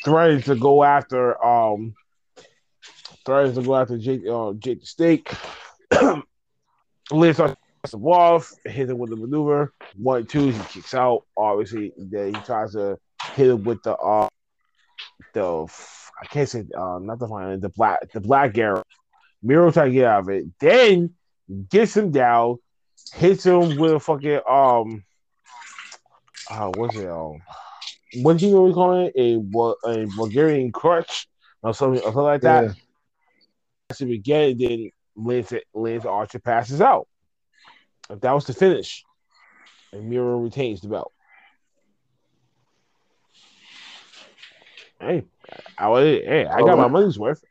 threads to go after, um, threads to go after Jake, uh, Jake the Snake. Liz starts him off, hit him with the maneuver. One, two, he kicks out. Obviously, then he tries to hit him with the uh, the I can't say uh, not the final, the black the black arrow. Miro try to get out of it, then gets him down, hits him with a fucking um, uh, what's it um, what he really calling it a a Bulgarian crutch or something or something like that. Yeah. That's him again, and then Lance Lance Archer passes out. That was the finish, and Miro retains the belt. Hey, I was hey, I got my money's worth.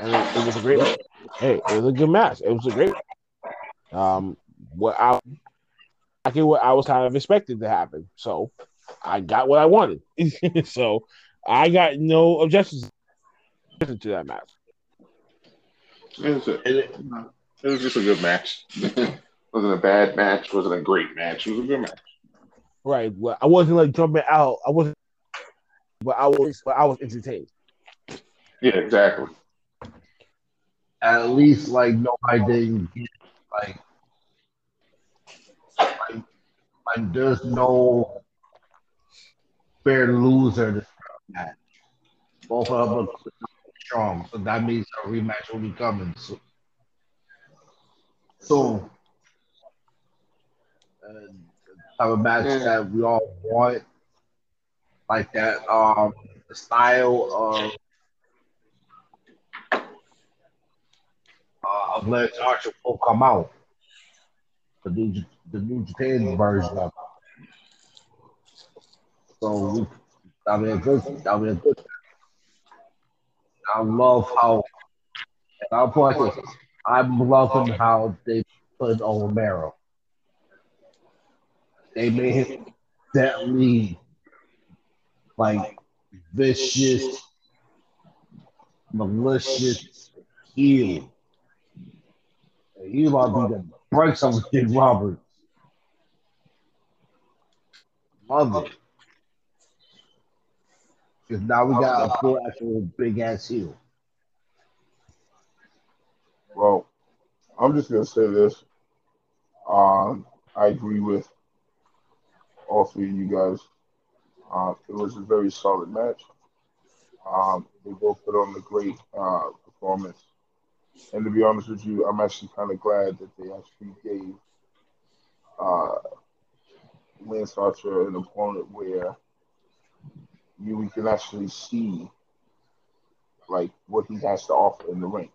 And it, it was a great hey, it was a good match. It was a great um what I I get what I was kind of expected to happen. So I got what I wanted. so I got no objections to that match. It was, a, it was just a good match. wasn't a bad match. wasn't a great match. It was a good match. Right. Well, I wasn't like jumping out. I wasn't but I was but I was entertained. Yeah, exactly. At least like nobody didn't get like like, like there's no fair loser this match. Both of them are strong, so that means a rematch will be coming soon. So, And have a match that we all want, like that. Um, the style of uh, Lance Archer will come out. The new, the new Japan version of it. So we, I mean, good. I mean, good. I love how. And it like. I'm loving how they put on Romero. They made him deadly, like vicious, malicious heel. He about to be the brakes on Dick Roberts. Love it. Because now we got a full actual big ass heel. Well, I'm just gonna say this. Um, I agree with all three of you guys. Uh, it was a very solid match. Um, they both put on a great uh, performance. And to be honest with you, I'm actually kind of glad that they actually gave uh, Lance Archer an opponent where you we can actually see like what he has to offer in the ring.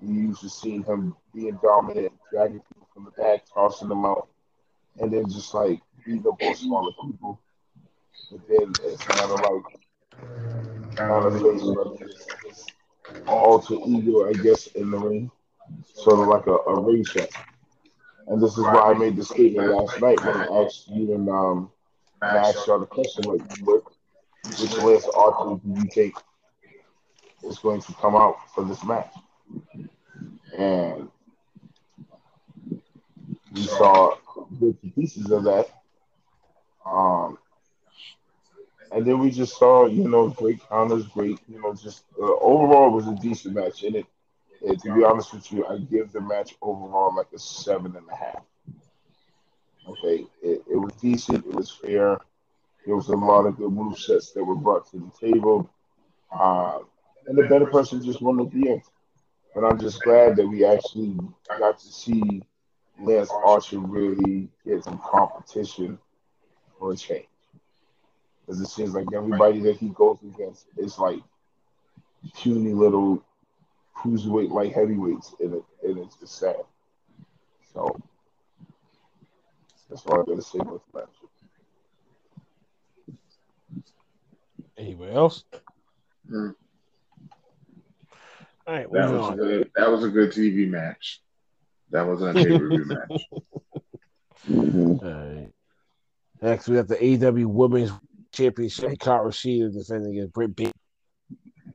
You used to seeing him being dominant, dragging people from the back, tossing them out, and then just like beating up on smaller people. But then it's kind of like kind of like alter ego, I guess, in the ring, sort of like a, a ring. And this is why I made the statement last night when I asked you and um, match. So the question was, what, which Lance Archer do you think is going to come out for this match? And we saw bits and pieces of that. Um, and then we just saw, you know, great counters, great, you know, just uh, overall it was a decent match. And it, and to be honest with you, I give the match overall like a seven and a half. Okay, it, it was decent, it was fair. There was a lot of good move sets that were brought to the table. Uh, and the better person just won the end. But I'm just glad that we actually got to see Lance Archer really get some competition for a change. Because it seems like everybody that he goes against is like puny little cruiserweight light heavyweights, and, it, and it's just sad. So that's all I'm gonna say about the match. Anybody else? Hmm. All right, That was a on. good. That was a good TV match. That wasn't a pay per view match. All right. Next, we have the AEW Women's Championship. Hikaru Shida defending against Britt Baker.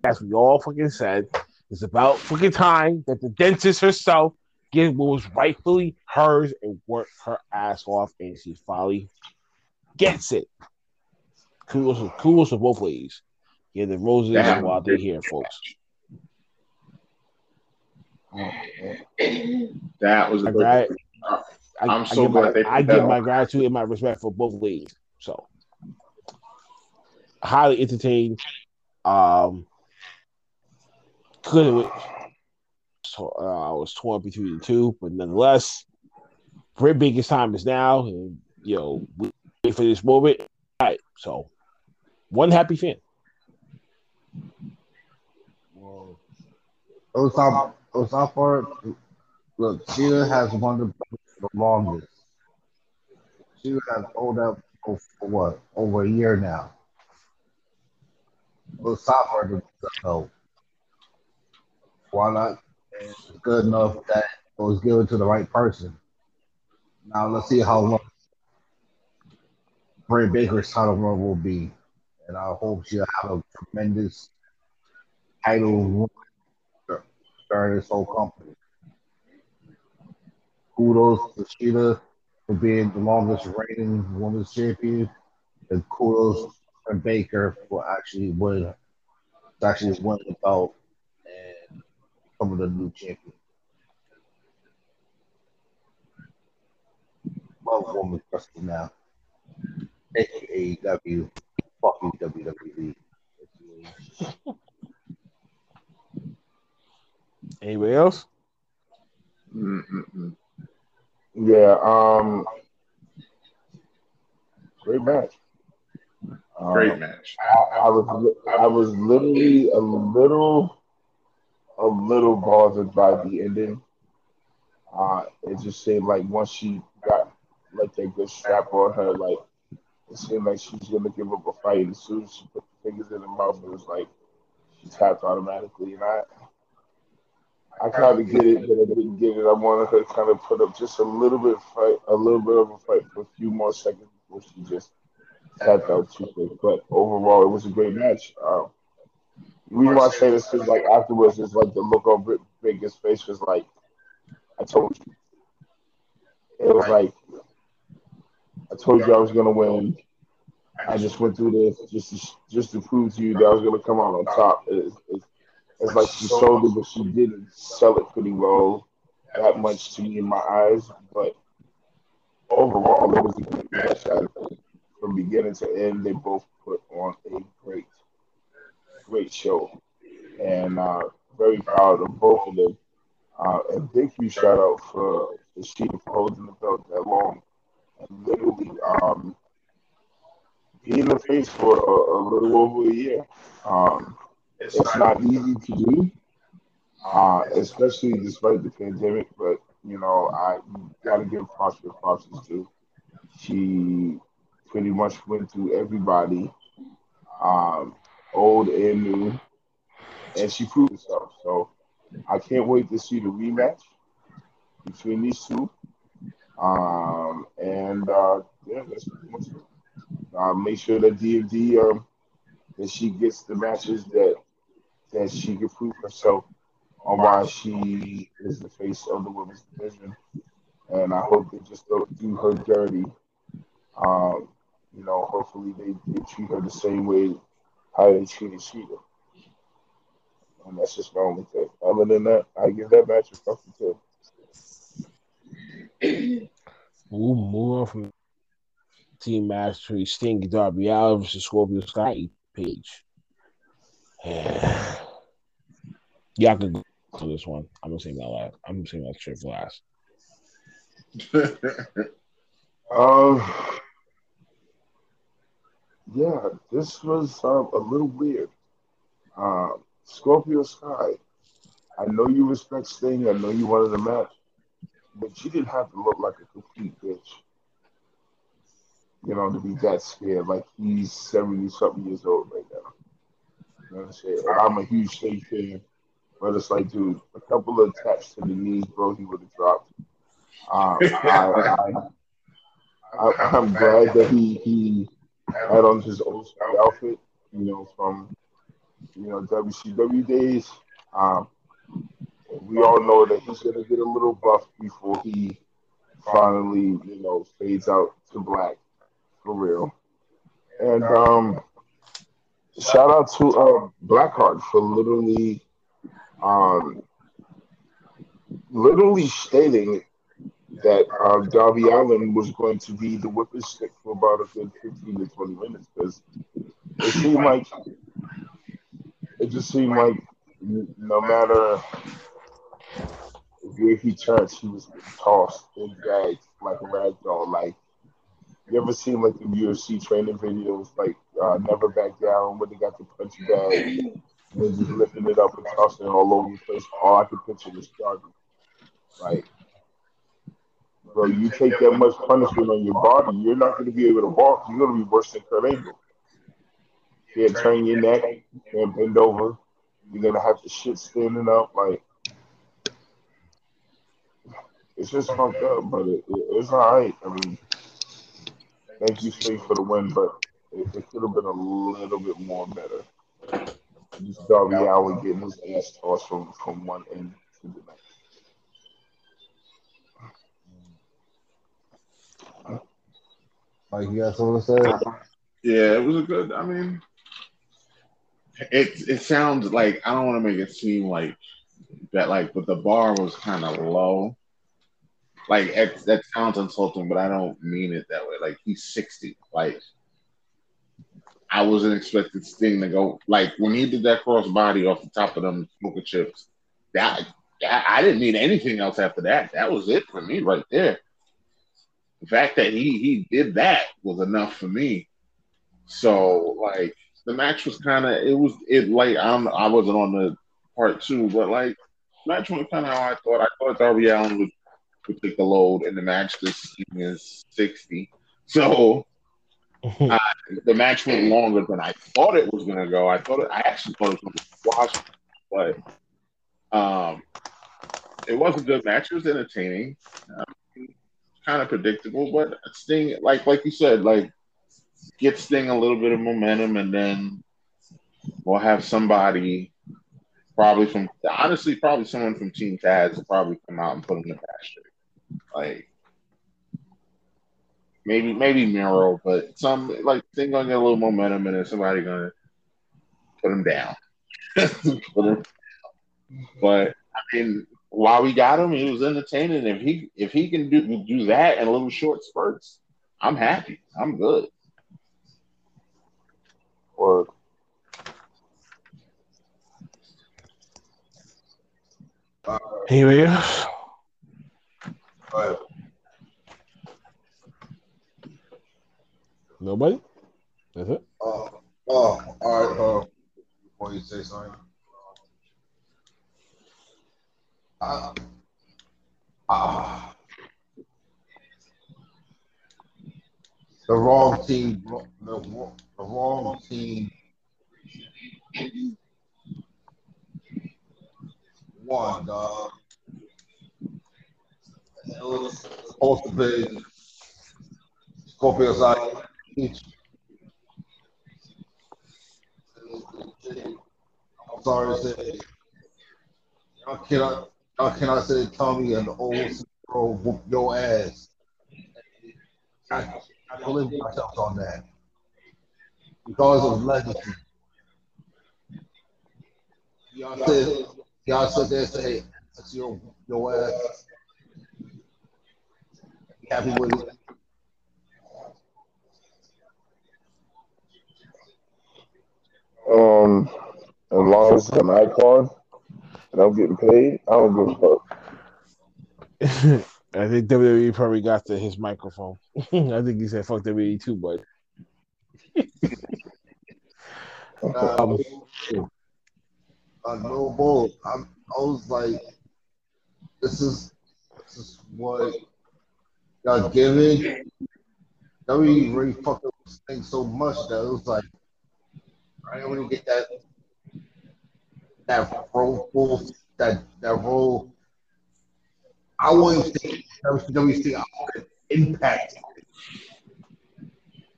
As we all fucking said, it's about fucking time that the dentist herself get what was rightfully hers and work her ass off, and she finally gets it. Kudos, kudos to both ladies. Yeah, the roses That while was they're a here, folks. That was a I, good. gra- I, I'm so give glad my, they I give my gratitude and my respect for both ladies. So highly entertained. Um, could so uh, I was torn between the two, but nonetheless, Britt Baker's time is now, and you know, we wait for this moment. All right, so one happy fan. Well, Osama, Osama, look, Sheila has won the, the longest. Sheila has owned up for what over a year now. Osama the belt. Why not? It's good enough that it was given to the right person. Now let's see how long Bray Baker's title run will be, and I hope she'll have a tremendous title run during this whole company. Kudos to Shida for being the longest reigning women's champion, and kudos to Baker for actually winning, actually winning the belt and becoming the new champion. Love women's wrestling now. AKA W. Fuck WWE. Anybody else? Mm-mm-mm. Yeah, um, great match. Um, Great match. I, I was I was literally a little a little bothered by the ending. Uh, it just seemed like once she got like that good strap on her, like it seemed like she was gonna give up a fight. As soon as she put the fingers in her mouth, it was like she tapped automatically. And I I kind of get it, but I didn't get it. I wanted her to kind of put up just a little bit fight, a little bit of a fight for a few more seconds before she just out too quick. But overall, it was a great match. Um, the reason I say this is like afterwards is like the look on Britt Baker's face was like, I told you. It was like, I told you I was gonna win. I just went through this just to, just to prove to you that I was gonna come out on top. It, it, it's like she sold it, but she didn't sell it pretty well that much to me in my eyes. But overall, it was a good match. I, from beginning to end, they both put on a great, great show, and uh, very proud of both of them. Uh, and big huge shout out for the Shida for holding the belt that long and literally um, being the face for a, a little over a year. Um, it's not easy to do, uh, especially despite the pandemic. But you know, I got to give props where props is due. She pretty much went through everybody, um, old and new, and she proved herself. So I can't wait to see the rematch between these two. Um, and uh, yeah, that's. Uh, make sure that DMD um that she gets the matches that that she can prove herself on why she is the face of the women's division. And I hope they just don't do her dirty. Um, you know, hopefully they, they treat her the same way how they treated Shida. And that's just my only thing. Other than that, I give that match a fucking two. We'll move on from team match to Sting Darby Allin versus Scorpio Sky page. Yeah, I could go to this one. I'm gonna say that last. I'm gonna say that shit for last. Um, yeah, this was um, a little weird. Um, Scorpio Sky, I know you respect Sting. I know you wanted a match, but you didn't have to look like a complete bitch. You know, to be that scared. Like he's 70 something years old right now. You know I'm saying? I'm a huge Sting fan, but it's like, dude, a couple of taps to the knees, bro, he would have dropped. Um, I, I, I, I'm glad that he he had on his old school outfit, you know, from you know WCW days. Um, we all know that he's gonna get a little buff before he finally, you know, fades out to black for real. And um, shout out to uh, BlvckHvrt for literally, um, literally stating that uh, Darby Allin was going to be the whipping stick for about a good 15 to 20 minutes because it seemed like it just seemed like no matter where he turned, he was tossed and dragged like a rag doll. Like you ever seen like the UFC training videos, like uh, Never Back Down, when they got the punch bag and just lifting it up and tossing it all over the place. All I could picture was Darby. Like bro, you take that much punishment on your body, you're not going to be able to walk. You're going to be worse than Kurt Angle. You can't turn your neck, you can't bend over. You're going to have to shit standing up. Like, it's just fucked up, but it, it, it's all right. I mean, thank you, Sting, for the win, but it, it could have been a little bit more better. Just Darby Allin getting his ass tossed from, from one end to the next. Like you got something to say? Yeah, it was a good. I mean, it it sounds like I don't want to make it seem like that, like, but the bar was kind of low. Like it, that sounds insulting, but I don't mean it that way. Like he's sixty. Like I wasn't expecting Sting to go like when he did that cross body off the top of them smoker chips. That, that I didn't need anything else after that. That was it for me right there the fact that he he did that was enough for me. So like the match was kind of it was it like I'm I wasn't on the part two, but like match went kind of how I thought. I thought Darby Allin would would take the load in the match. This is sixty, so uh, the match went longer than I thought it was gonna go. I thought it, I actually thought it was gonna watch, but um, it was a good match. It was entertaining. Um, kind of predictable, but Sting, like like you said, like get Sting a little bit of momentum, and then we'll have somebody probably from honestly probably someone from Team Taz will probably come out and put him in the pasture. Like maybe maybe Miro, but some like Sting gonna get a little momentum, and then somebody gonna put him down. put him down. But I mean, while we got him, he was entertaining. If he if he can do do that in little short spurts, I'm happy. I'm good. Or Anybody else? But Nobody? That's it? uh, oh, all right. Uh, before you say something, Uh, uh, the wrong team, the, the wrong team One uh, dog. It was supposed to be Scorpio Sky. I'm sorry to say, y'all cannot y'all cannot say Tommy and old bro whoop your ass. I, I believe myself on that because of legacy. Y'all said, y'all sit there and say, that's your, your ass. Happy with it. Um, as it's an icon and I'm getting paid, I don't give a fuck. I think WWE probably got to his microphone. I think he said fuck WWE too, but Um, uh, no bull. I'm, I was like, this is this is what y'all giving. WWE really fucked up this thing so much that it was like, I don't really get that that role full that that role. I wouldn't think thing impact.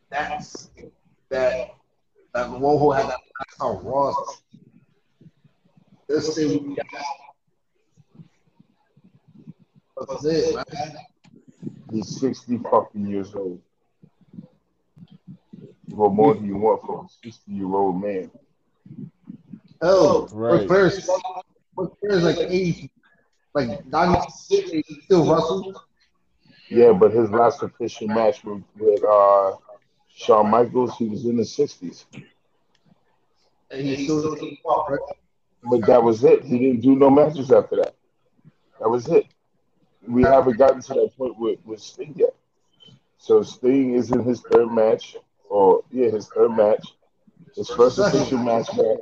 That's that that Rojo had that last on Raw. This thing we got. That's it, man. He's 60 fucking years old. What more do you want from a 60 year old man? Hell, Right. Ric Flair's like 80, like 96, still wrestles. Yeah, but his last official match with, with uh, Shawn Michaels, he was in the 60s. And he still doesn't walk, right? But that was it. He didn't do no matches after that. That was it. We haven't gotten to that point with, with Sting yet. So Sting is in his third match, or yeah, his third match. His first official match back.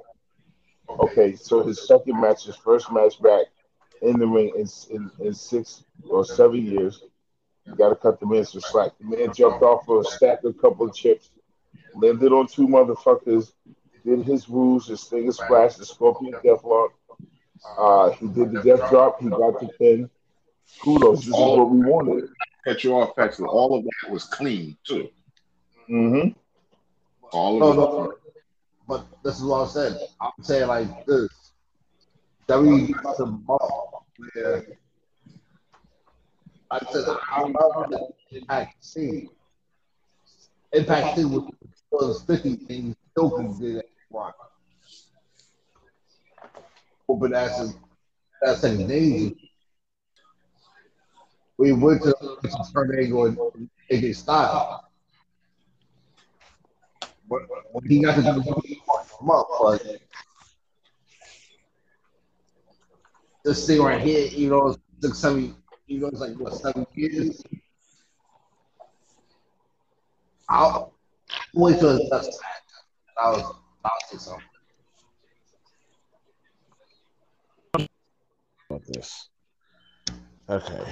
Okay, so his second match, his first match back in the ring in, in, in six or seven years. You got to cut the man some slack. The man jumped off of a stack of couple of chips, landed on two motherfuckers, did his moves, his Stinger Splash, the Scorpion Deathlock. Uh, he did the death drop. He got the pin. Kudos. This is what we wanted. Cut you off, Patrick. All of that was clean too. Mm-hmm. All No, of no, it. But this is what I said. I'm saying like this. WWE got the ball where I said I love that Impact C. Impact C was, was 50 and he still that. Why? Open asses. That's a name. We went to Kurt Angle and AJ Styles. But when he got to do but this thing right here, you know, six, seven, you know, it's like what seven years. I'll wait till it's dust. I was I'll say something. about this. Okay.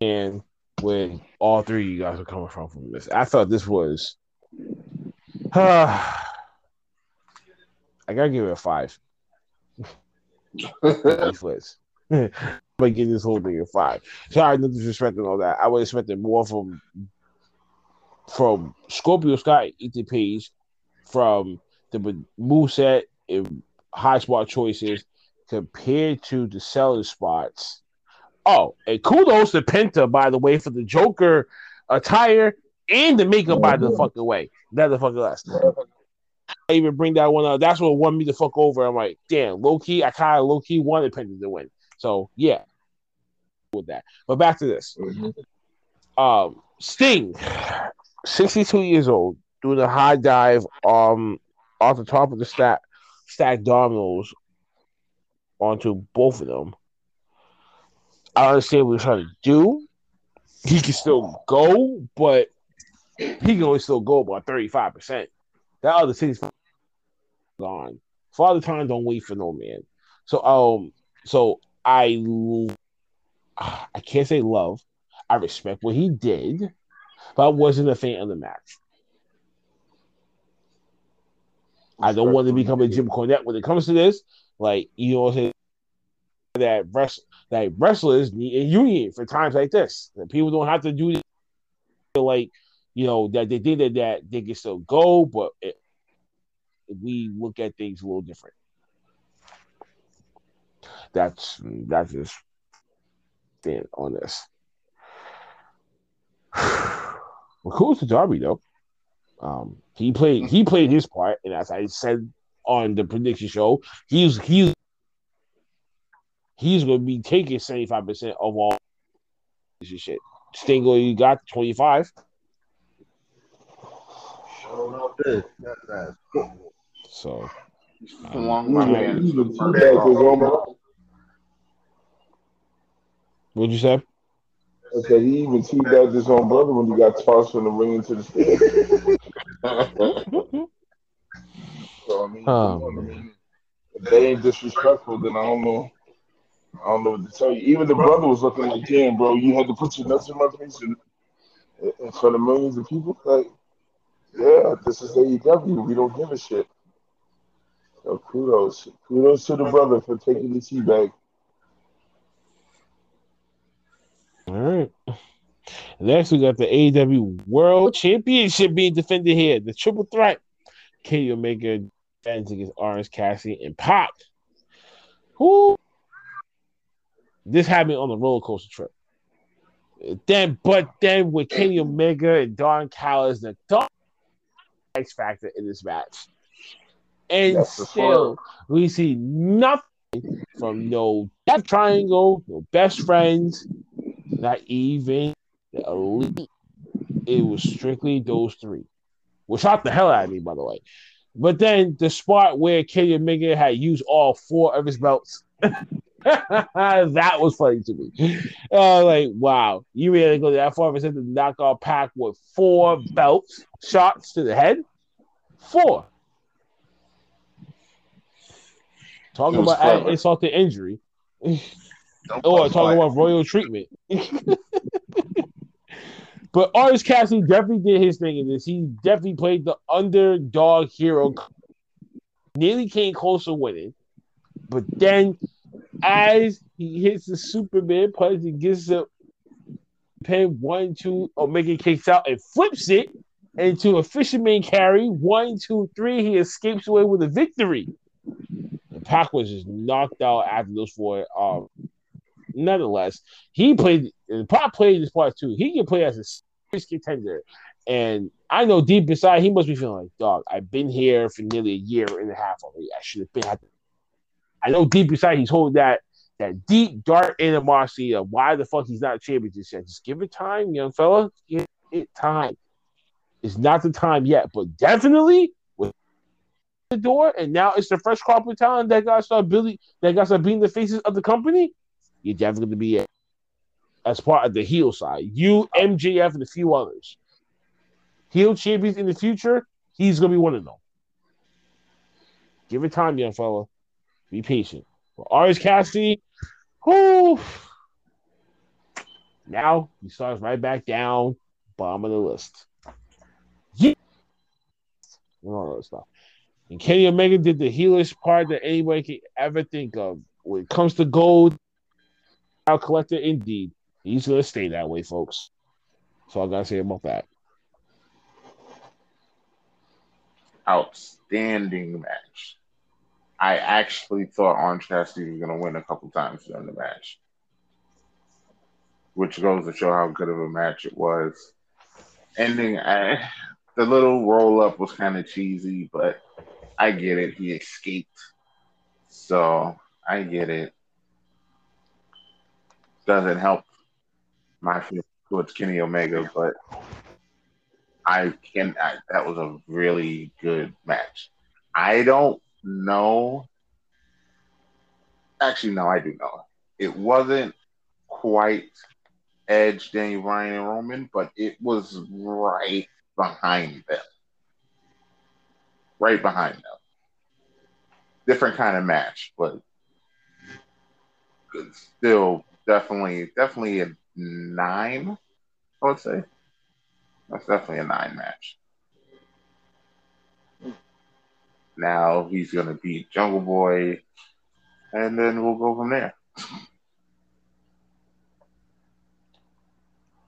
And when all three of you guys are coming from from this, I thought this was. I gotta give it a five. But give this whole thing a five. Sorry, no disrespect and all that. I would expect more from from Scorpio Sky, Ethan Page, from the move set and high spot choices compared to the selling spots. Oh, and kudos to Penta, by the way, for the Joker attire and the makeup, by the mm-hmm. fucking way. That the fucking last. I even bring that one up. That's what won me the fuck over. I'm like, damn, low key, I kind of low key wanted Penta to win. So yeah, with that. But back to this. Um, Sting, 62 years old, doing a high dive um off the top of the stack stack dominoes onto both of them. I understand what he's trying to do. He can still go, but he can only still go about 35%. That other six gone. Father time don't wait for no man. So um so I I can't say love. I respect what he did, but I wasn't a fan of the match. I don't want to become a Jim Cornette when it comes to this. Like you know, what I'm saying? that rest that wrestlers need a union for times like this. That people don't have to do this, like you know that they think that, that they can still go, but it, we look at things a little different. That's that's just stand on this. well, cool to Darby though. Um, he played he played his part, and as I said on the prediction show, he's he's he's to be taking seventy five percent of all this shit. Stingo, you got twenty five. So, my man. Even T-Bag his own brother. what'd you say? I said he even teabagged his own brother when he got tossed from the ring into the stage. so I mean, Um, come on, I mean, if they ain't disrespectful, then I don't know. I don't know what to tell you. Even the brother was looking like, "Damn, bro, you had to put your nuts in my face in, in front of millions of people." Like, yeah, this is AEW. We don't give a shit. So kudos, kudos to the brother for taking the teabag. All right. Next, we got the AEW World Championship being defended here. The triple threat. Kenny Omega defends against Orange Cassidy and Pac. Who? This happened on the roller coaster trip. Then, but then with Kenny Omega and Don Callis, the Don X factor in this match, and That's still we see nothing from no Death Triangle, no best friends, not even the elite. It was strictly those three, which shocked the hell out of me, by the way. But then the spot where Kenny Omega had used all four of his belts. that was funny to me. Uh, like, wow, you really go that far percent to knock off Pac with four belts, shots to the head? Four. Talking about adding insult to injury. Or talking about royal treatment. but Orange Cassidy definitely did his thing in this. He definitely played the underdog hero. Nearly came close to winning. But then as he hits the Superman punch he gets a pin one, two, Omega kicks out and flips it into a fisherman carry. One, two, three. He escapes away with a victory. And Pac was just knocked out after those four. Um, nonetheless, he played. And Pac played this part too. He can play as a serious contender, and I know deep inside he must be feeling like, dog. I've been here for nearly a year and a half already. I should have been. At I know deep inside he's holding that that deep dark animosity of why the fuck he's not a champion just yet. Just give it time, young fella. Give it time. It's not the time yet, but definitely with the door, and now it's the fresh corporate talent that got start building that got start being the faces of the company. You're definitely gonna be as part of the heel side. You, MJF, and a few others. Heel champions in the future, he's gonna be one of them. Give it time, young fella. Be patient. For Orange Cassidy, whoo, now he starts right back down, bottom of the list. Yeah. And all that stuff. And Kenny Omega did the heelish part that anybody can ever think of. When it comes to gold, our collector, indeed, he's gonna stay that way, folks. So I gotta say about that. Outstanding match. I actually thought Orange Cassidy was going to win a couple times during the match, which goes to show how good of a match it was. Ending, I, the little roll up was kind of cheesy, but I get it. He escaped, so I get it. Doesn't help my feelings towards Kenny Omega, but I can. I, that was a really good match. I don't know. Actually, no, I do know. It wasn't quite Edge, Daniel Bryan, and Roman, but it was right behind them. Right behind them. Different kind of match, but still definitely, definitely a nine. I would say that's definitely a nine match. Now he's gonna beat Jungle Boy, and then we'll go from there.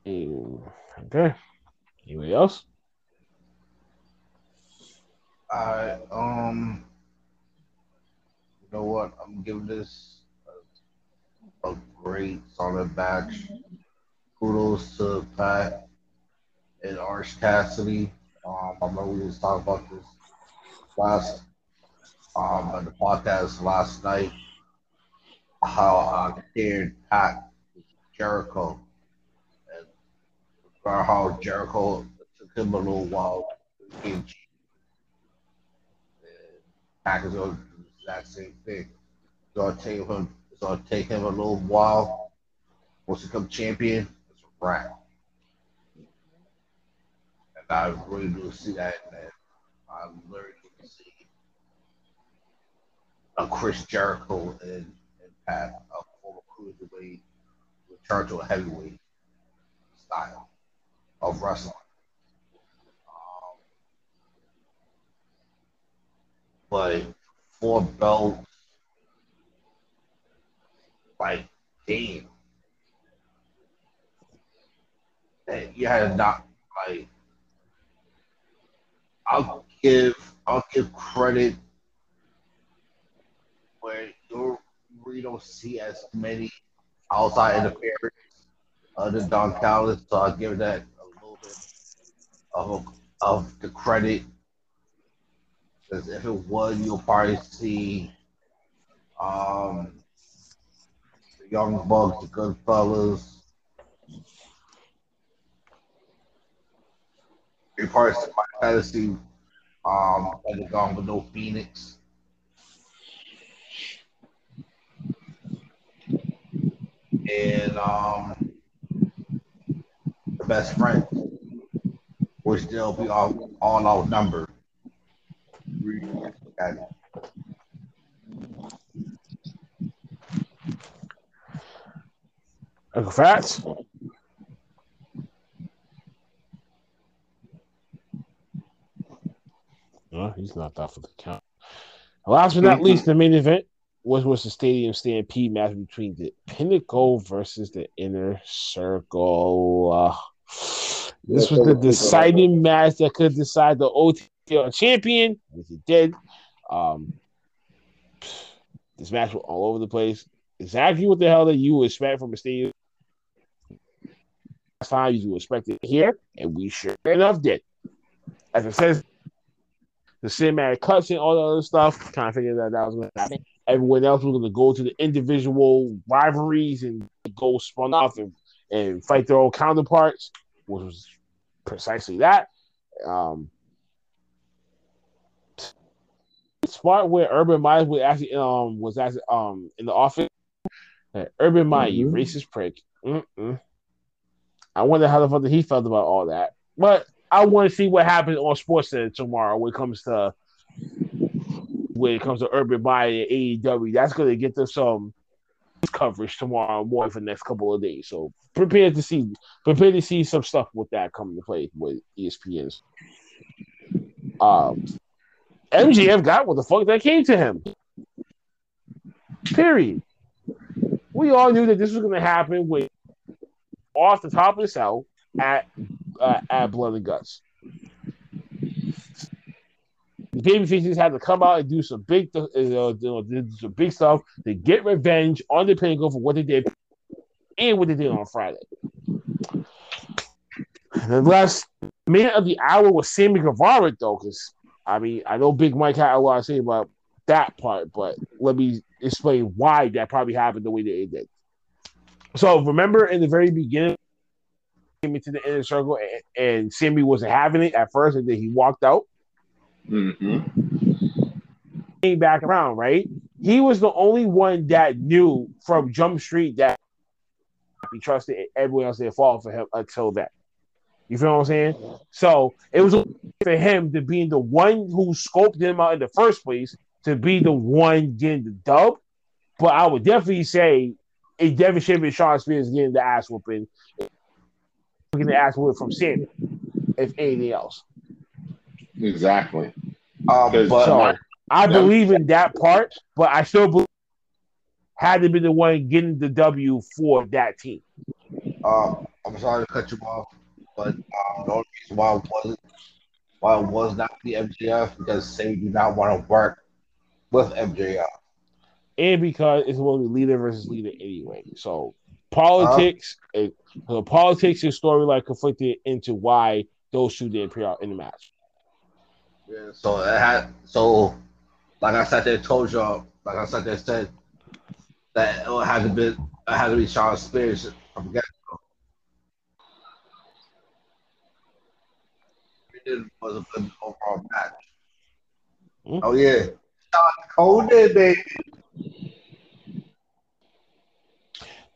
Okay. Anybody else? I um, you know what? I'm giving this a great solid match. Kudos to Pac and Orange Cassidy. Um, I know we was talking about this last um on the podcast last night. How I compared Pac Jericho and how Jericho took him a little while to. And Pac is going to do the exact same thing. It's gonna take him it's gonna take him a little while. Once he become champion, it's a wrap. And I really do see that and to see a Chris Jericho and, Pac, a former cruiserweight, return to a heavyweight style of wrestling. Um, but four belts, like, damn. And you had not like. I'll give I'll give credit where you really don't see as many outside interference other than Don Callis, so I'll give that a little bit of of the credit. Because if it was, you'll probably see um, the Young Bucks, the Goodfellas. You probably see my fantasy um, and the Gone with No Phoenix. And um, the best friend, which they'll be all, all outnumbered. And Uncle Phatz. No, he's not that for the count. Last but not least, the main event was was the Stadium Stampede match between the Pinnacle versus the Inner Circle. Uh, this was the deciding match that could decide the OTL champion, which it did. Um, this match was all over the place. Exactly what the hell that you would expect from a stadium. Last time you would expect it here, and we sure enough did. As it says, the cinematic cuts and all the other stuff, kind of figured that that was going to happen. Everyone else was going to go to the individual rivalries and go spun off and, and fight their own counterparts, which was precisely that. Um, spot where Urban Meyer was actually um was actually um in the office. Uh, Urban Meyer, you racist prick. Mm-mm. I wonder how the fuck he felt about all that. But I want to see what happens on SportsCenter tomorrow when it comes to when it comes to Urban Meyer and AEW. That's going to get them some coverage tomorrow morning for the next couple of days. So prepare to see prepare to see some stuff with that coming to play with ESPN's. Um, MJF got what the fuck that came to him. Period. We all knew that this was going to happen with off the top of the cell at uh, at Blood and Guts. Baby faces had to come out and do some big, uh, some big stuff to get revenge on the Pinnacle for what they did and what they did on Friday. The last minute of the hour was Sammy Guevara, though, because I mean, I know Big Mike had a lot to say about that part, but let me explain why that probably happened the way that it did. So remember in the very beginning, came into the inner circle and, and Sammy wasn't having it at first, and then he walked out. Mm-hmm. Came back around, right? He was the only one that knew from Jump Street that he trusted everyone else didn't fall for him until that. You feel what I'm saying? So it was for him to be the one who scoped him out in the first place to be the one getting the dub. But I would definitely say it definitely should be Shawn Spears getting the ass whooping, getting the ass whooping from Sammy, if anything else. Exactly. um, but So I believe in that part, but I still believe had to be the one getting the W for that team. uh, I'm sorry to cut you off, but um, the only reason why it wasn't why it was not the MJF because Sammy did not want to work with MJF. and because it's supposed to be leader versus leader anyway. So politics, uh, the politics and storyline conflicted into why those two didn't appear out in the match. Yeah, so it had so like I said, they told y'all, like I said, they said that it had to be it had to be Charles Spears from get It was a good overall match. Mm-hmm. Oh yeah, Conan, baby.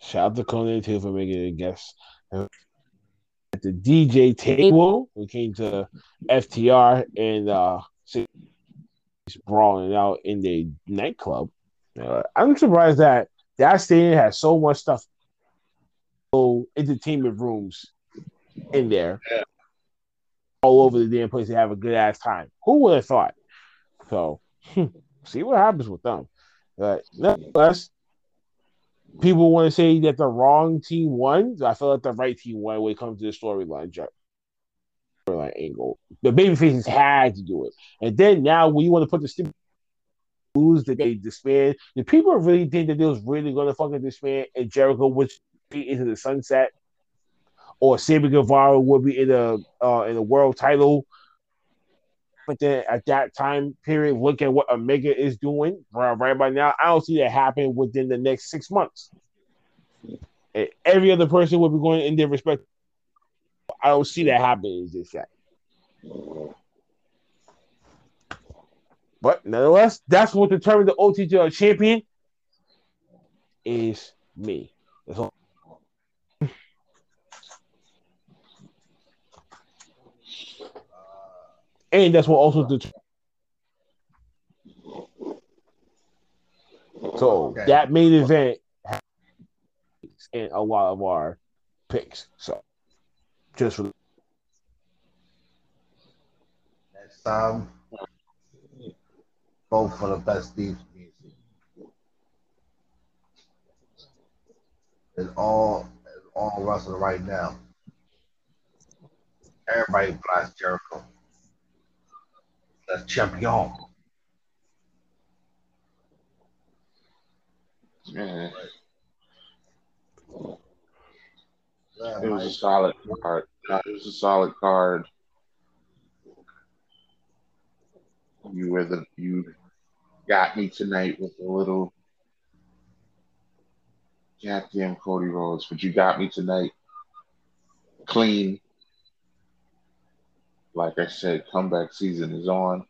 Shout out to Conan too for making a guest at the DJ table. We came to FTR and uh brawling out in the nightclub. Uh, I'm surprised that that stadium has so much stuff, so entertainment rooms in there, yeah. all over the damn place. They have a good ass time. Who would have thought? So, see what happens with them. But nonetheless, people want to say that the wrong team won. I feel like the right team won when it comes to the storyline storyline angle. The baby faces had to do it, and then now when you want to put the stupid lose that they disband, the people really think that they was really going to fucking disband, and Jericho would be into the sunset, or Sammy Guevara would be in a uh, in a world title. But then at that time period, look at what Omega is doing right, right by now. I don't see that happen within the next six months. And every other person will be going in their respect I don't see that happening just yet. But nonetheless, that's what determined the OTJ champion is me. That's all. And that's what also determined. So okay. that main event and a lot of our picks. So just for next time. Vote for the best theme music. It's all it's all wrestling right now. Everybody blast Jericho. That's champion. Yeah. it was a solid card. It was a solid card. You were the you got me tonight with a little goddamn Cody Rhodes, but you got me tonight clean. Like I said, comeback season is on.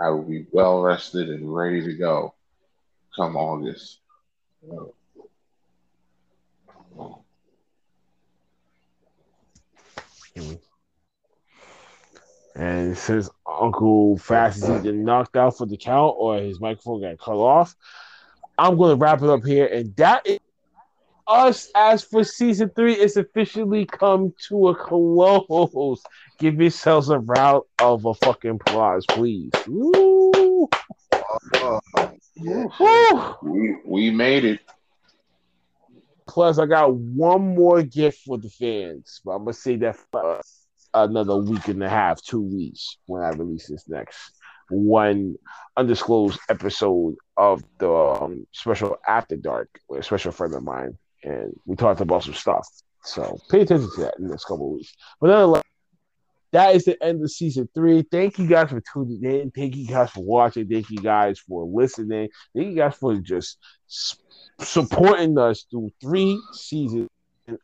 I will be well rested and ready to go come August. And since Uncle Phatz is either knocked out for the count or his microphone got cut off, I'm going to wrap it up here. And that is us as for season three. It's officially come to a close. Give yourselves a round of a fucking applause, please. Woo! We, we made it. Plus, I got one more gift for the fans, but I'm gonna say that for another week and a half, two weeks when I release this next one undisclosed episode of the um, special After Dark with a special friend of mine, and we talked about some stuff. So pay attention to that in the next couple weeks. But nonetheless, that is the end of season three. Thank you guys for tuning in. Thank you guys for watching. Thank you guys for listening. Thank you guys for just supporting us through three seasons,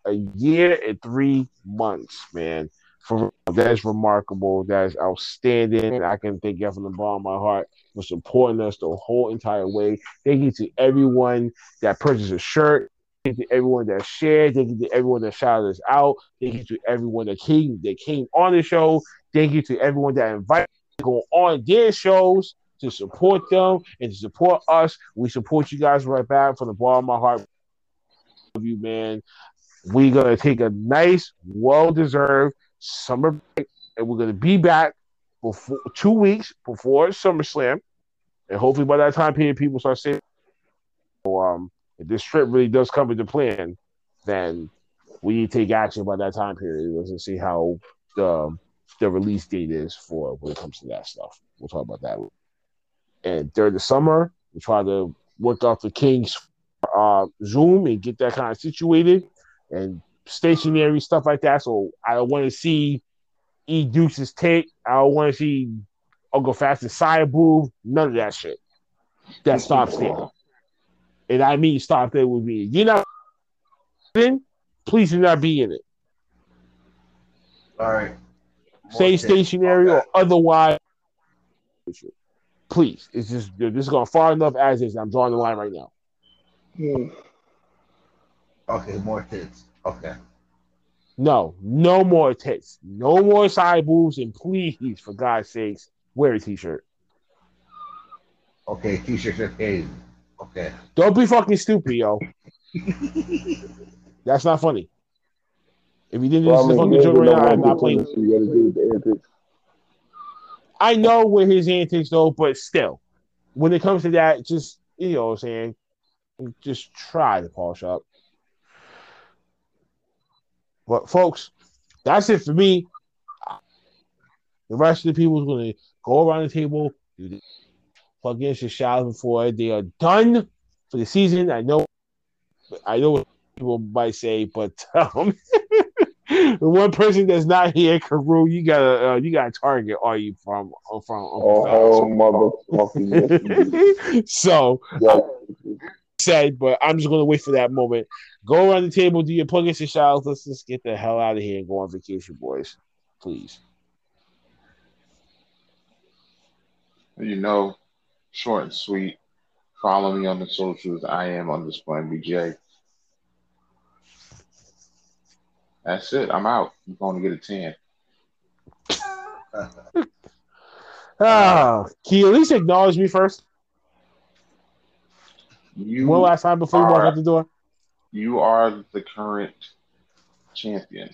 a year and three months, man. For that is remarkable. That is outstanding. I can thank you from the bottom of my heart for supporting us the whole entire way. Thank you to everyone that purchased a shirt. To everyone that shared. Thank you to everyone that shouted us out. Thank you to everyone that came that came on the show. Thank you to everyone that invited to go on their shows to support them and to support us. We support you guys right back from the bottom of my heart. Love you, man. We're gonna take a nice, well-deserved summer break, and we're gonna be back before two weeks before SummerSlam, and hopefully by that time period, people start saying, um, if this trip really does come into plan, then we need to take action by that time period. Let's see how the the release date is for when it comes to that stuff. We'll talk about that and during the summer, we try to work out the Kings uh, Zoom and get that kind of situated and stationary stuff like that. So I want to see E Deuce's take. I want to see Uncle Phatz's side boob. None of that shit. That stops there. And I mean stop there with me. You're not in, please do not be in it. All right. Stay stationary or otherwise. Please. It's just this is going far enough as is. I'm drawing the line right now. Hmm. Okay, more tits. Okay. No, no more tits, no more side boobs, and please, for God's sakes, wear a t-shirt. Okay, t-shirts are paid. Okay. Don't be fucking stupid, yo. That's not funny. If you didn't Well, listen I to mean, fucking joke right now, know I'm not playing. what you gotta do the antics. I know where his antics though, but still, when it comes to that, just you know what I'm saying, just try to polish up. But folks, that's it for me. The rest of the people is gonna go around the table, do the plug in your shout before they are done for the season. I know, I know what people might say, but um, the one person that's not here, Karu, you got to uh, you got to target. Are you from uh, from Uncle Oh, hell, motherfucking yes, so yes. said, but I'm just gonna wait for that moment. Go around the table, do your plug in your shout. Let's just get the hell out of here and go on vacation, boys. Please. You know, short and sweet. Follow me on the socials. I am underscore MBJ. That's it. I'm out. I'm going to get a tan. Ah, can you at least acknowledge me first? You One last time before you walk out the door. you are the current champion,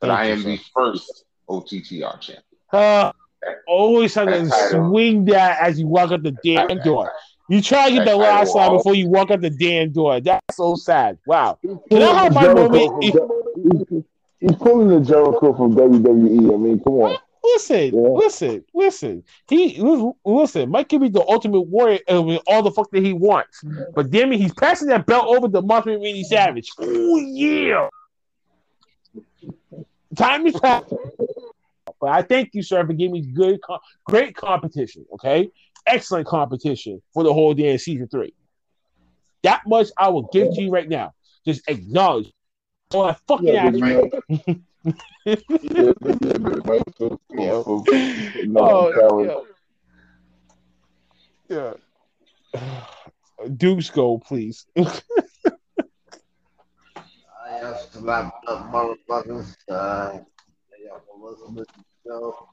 but Thank I am sir. the first OTTR champion. Uh, always have to swing that as you walk out the damn door. You try to get the last line before you walk out the damn door. That's so sad. Wow. Can I have my moment? If- He's pulling the Jericho from WWE. I mean, come on. Listen, Yeah. listen, listen. He listen. Mike can be the ultimate warrior and with all the fuck that he wants, but damn it, he's passing that belt over to Monster Randy Savage. Oh yeah. Time is passing. But I thank you, sir, for giving me good, co- great competition. Okay, excellent competition for the whole damn season three. That much I will give to you right now. Just acknowledge all that fucking Yeah, action. Yeah, yeah, Oh, yeah. yeah. Dukes go, please. I asked to wrap up motherfuckers. Uh, show.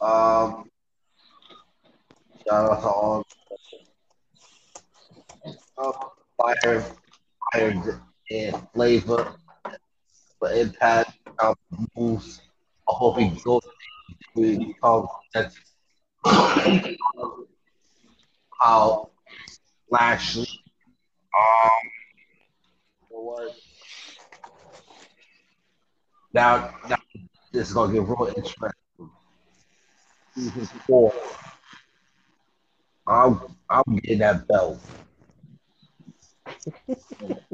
Um, shout out to all uh, fire, fire and flavor for impact out moves. I hope he goes to come that how Lashley um what now, now this is gonna get real interesting. Season four. I'm I'm getting that belt.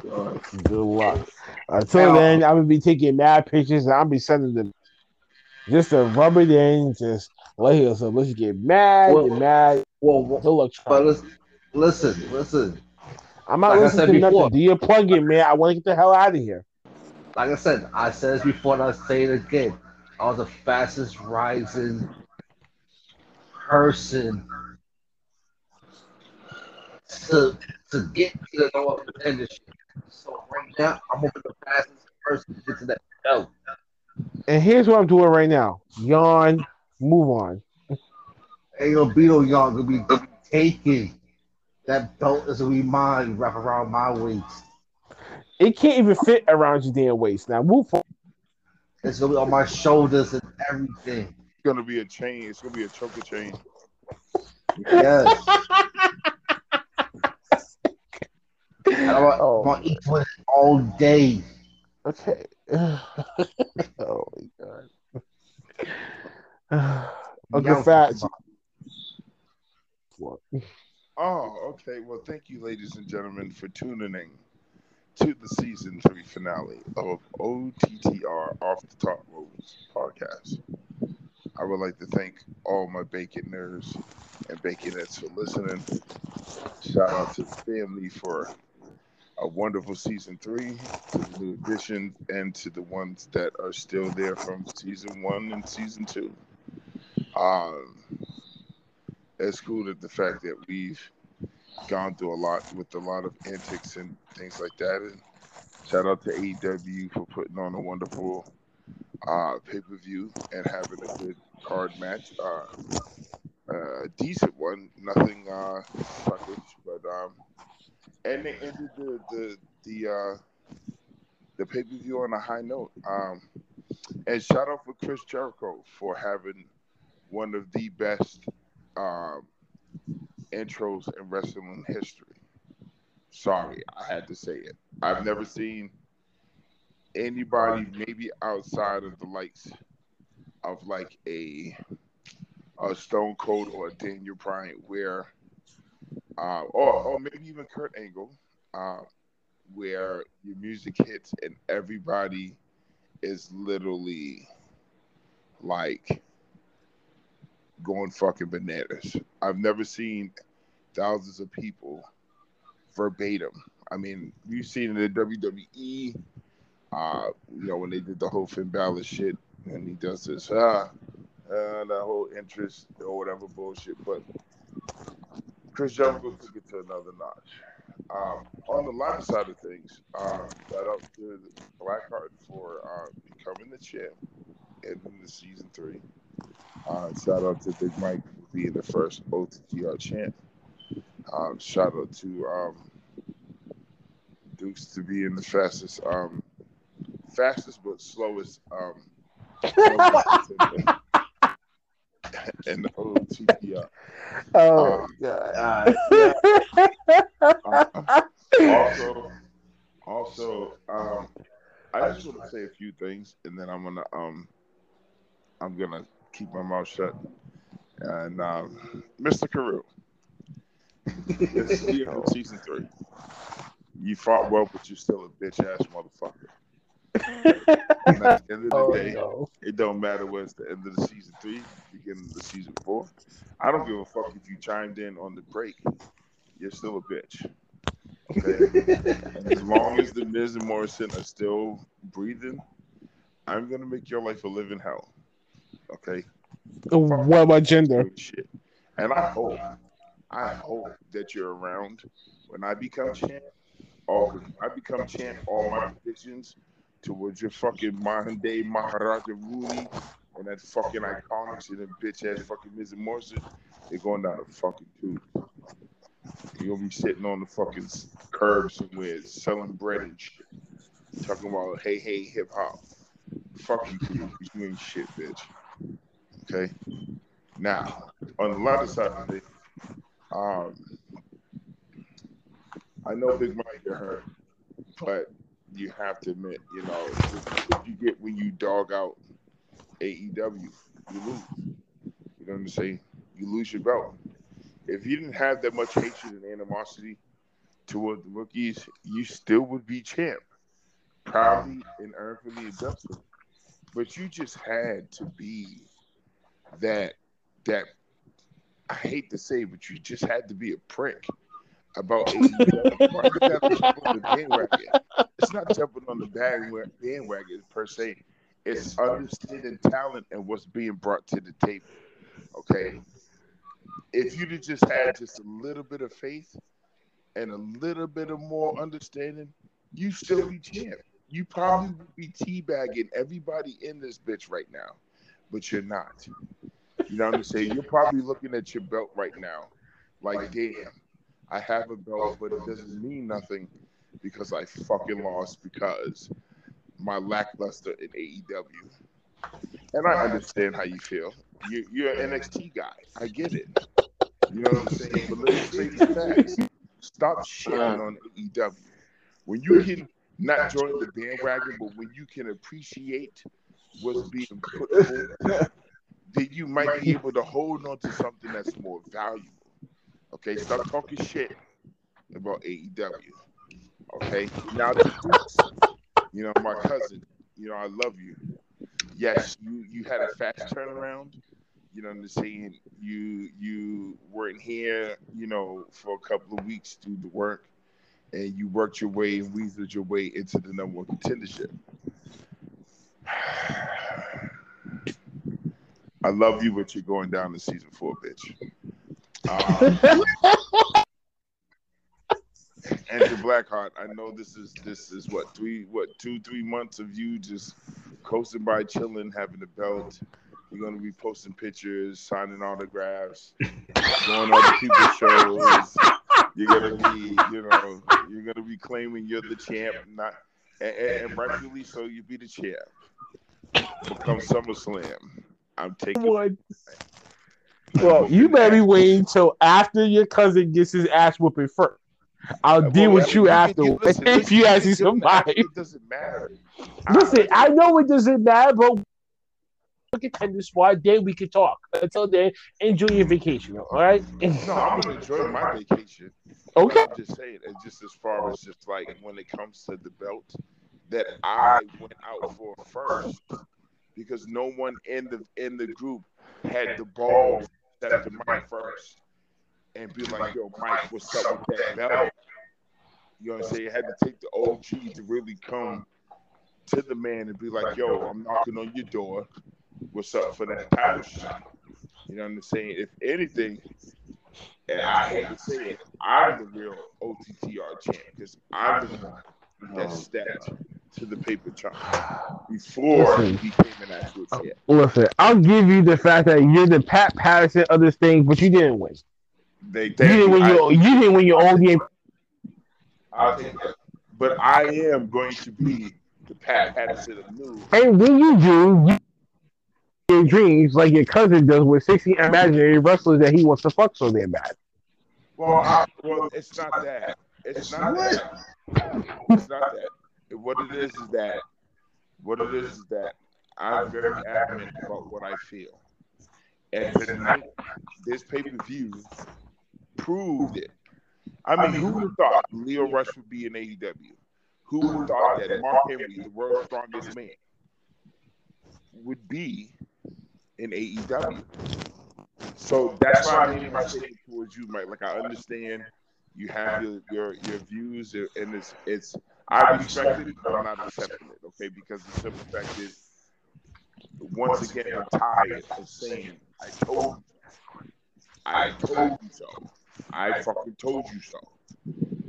Good luck. Until then, I'm gonna be taking mad pictures and I'll be sending them just to rub it in, just let us so let's get mad, Well- get mad. Well, luck. but listen, listen, listen. I'm not like listening to before. nothing. Do your plug in, man. I want to get the hell out of here. Like I said, I said this before and I say it again. Was the fastest rising person to to get to the North industry. So right now, I'm gonna be the fastest person to get to that belt. And here's what I'm doing right now. Yawn, move on. Ain't gonna be no y'all gonna be taking that belt is gonna be mine wrap around my waist. It can't even fit around your damn waist. Now move on. It's gonna be on my shoulders and everything. It's gonna be a chain. It's gonna be a choker chain. Yes. I'm gonna, Oh. I'm gonna eat with it all day. Okay. oh my god. Uncle Young Fat. Oh, okay. Well, thank you, ladies and gentlemen, for tuning in to the season three finale of OTTR Off the Top Moves podcast. I would like to thank all my bacon nerds and baconettes for listening. Shout out to the family for a wonderful season three, to the new additions, and to the ones that are still there from season one and season two. Um, it's cool that the fact that we've gone through a lot with a lot of antics and things like that. And shout out to AEW for putting on a wonderful uh, pay per view and having a good card match. Uh, uh, a decent one, nothing uh, suckage, but um, and they ended the the the uh, the pay per view on a high note. Um, and shout out for Chris Jericho for having one of the best um, intros in wrestling history. Sorry, I had to say it. I've never seen anybody, maybe outside of the likes of like a a Stone Cold or a Daniel Bryan, where, uh, or or maybe even Kurt Angle, uh, where your music hits and everybody is literally like going fucking bananas. I've never seen thousands of people verbatim. I mean, you've seen it in WWE, uh, you know, when they did the whole Finn Balor shit, and he does this, ah, uh, that whole interest or whatever bullshit. But Chris Jericho took it to another notch. Um, on the live side of things, uh, shout out to BlvckHvrt for uh, becoming the champ in the season three. Uh, shout out to Big Mike for being the first OTTR champ. Um, shout out to um, Dukes to being the fastest, um, fastest but slowest um, in the OTTR. Oh Um, god. uh, also, also, um, I just want to say a few things, and then I'm gonna um, I'm gonna keep my mouth shut. And um, Mr. Carew, this is the season three. You fought well, but you're still a bitch ass motherfucker. And at the end of the Oh, day, no. it don't matter whether it's the end of the season three, beginning of the season four. I don't give a fuck if you chimed in on the break. You're still a bitch. Okay? As long as the Miz and Morrison are still breathing, I'm gonna make your life a living hell. Okay? What about gender? Shit. And I hope, I hope that you're around when I become champ. When I become champ, all my predictions towards your fucking modern day Maharaja Rooney and that fucking iconic shit and bitch ass fucking and Morrison, they're going down the fucking tube. You're gonna be sitting on the fucking curb somewhere selling bread and shit. Talking about hey hey hip hop. Fuck you, you ain't shit, bitch. Okay. Now, on the latter side of it, um, I know Big Mike got hurt, but you have to admit, you know, you get when you dog out AEW, you lose. You know what I'm saying? You lose your belt. If you didn't have that much hatred and animosity toward the rookies, you still would be champ, proudly and earnestly and justly. But you just had to be that that I hate to say, but you just had to be a prick about AEW. You had to jump on the bandwagon. It's not jumping on the bandwagon bandwagon per se. It's understanding talent and what's being brought to the table. Okay. If you'd have just had just a little bit of faith and a little bit of more understanding, you still be champ. You probably would be teabagging everybody in this bitch right now, but you're not. You know what I'm saying? You're probably looking at your belt right now, like, damn, I have a belt, but it doesn't mean nothing because I fucking lost because my lackluster in AEW. And I understand how you feel. You, you're an NXT guy. I get it. You know what I'm saying? But let's say these facts. Stop shitting on AEW. When you can not join the bandwagon, but when you can appreciate what's being put forward, then you might be able to hold on to something that's more valuable. Okay, stop talking shit about AEW. Okay, now you know my cousin. You know I love you. Yes, you you had a fast turnaround. You know what I'm saying? You you weren't here, you know, for a couple of weeks do the work, and you worked your way and weaseled your way into the number one contendership. I love you, but you're going down to season four, bitch. Um, and to BlvckHvrt, I know this is this is what three what two three months of you just coasting by, chilling, having a belt. You're gonna be posting pictures, signing autographs, going on other people's shows. You're gonna be, you know, you're gonna be claiming you're the champ, not and, and, rightfully so. You be the champ. Become SummerSlam. I'm taking. One. Well, you better be waiting until after your cousin gets his ass whooping first. I'll deal with you afterwards. listen, if listen, you ask me somebody. It doesn't matter. Listen, I know it doesn't matter, but look at contender squad, then we can talk. Until then, enjoy your vacation, all right? No, I'm gonna enjoy my vacation. Okay. I'm just saying, it's just as far as just like when it comes to the belt that I went out for first because no one in the in the group had the balls to step to Mike first and be like, "Yo, Mike, what's up with that belt?" You know what I'm saying? had to take the OG to really come to the man and be like, "Yo, I'm knocking on your door. What's up for that title shot?" You know what I'm saying? If anything, and I hate to say it, I'm the real OTTR champ because I'm the one that stepped to the paper chop before he Listen. became an actual champ. Listen, I'll give you the fact that you're the Pat Patterson of this thing, but you didn't win. They, You didn't win your you didn't win your own game. That. But I am going to be the Pat Patterson of news. And when you do, you your dreams like your cousin does with 60 imaginary wrestlers that he wants to fuck so damn bad. Well, I, well, it's not that. It's not that. It's not that. What it is is that. What it is is that I'm very adamant about what I feel, and tonight this pay per view proved it. I mean, who would have thought Lio Rush would be in AEW? Who would have thought that Mark Henry, the world's strongest man, would be in AEW? So that's why I made my statement towards you, Mike. Like I understand you have your your, your views, and it's it's I respect it, but I'm not accepting it. Okay, because the simple fact is, once again, I'm tired of saying I told you, I told you so, I fucking told you so.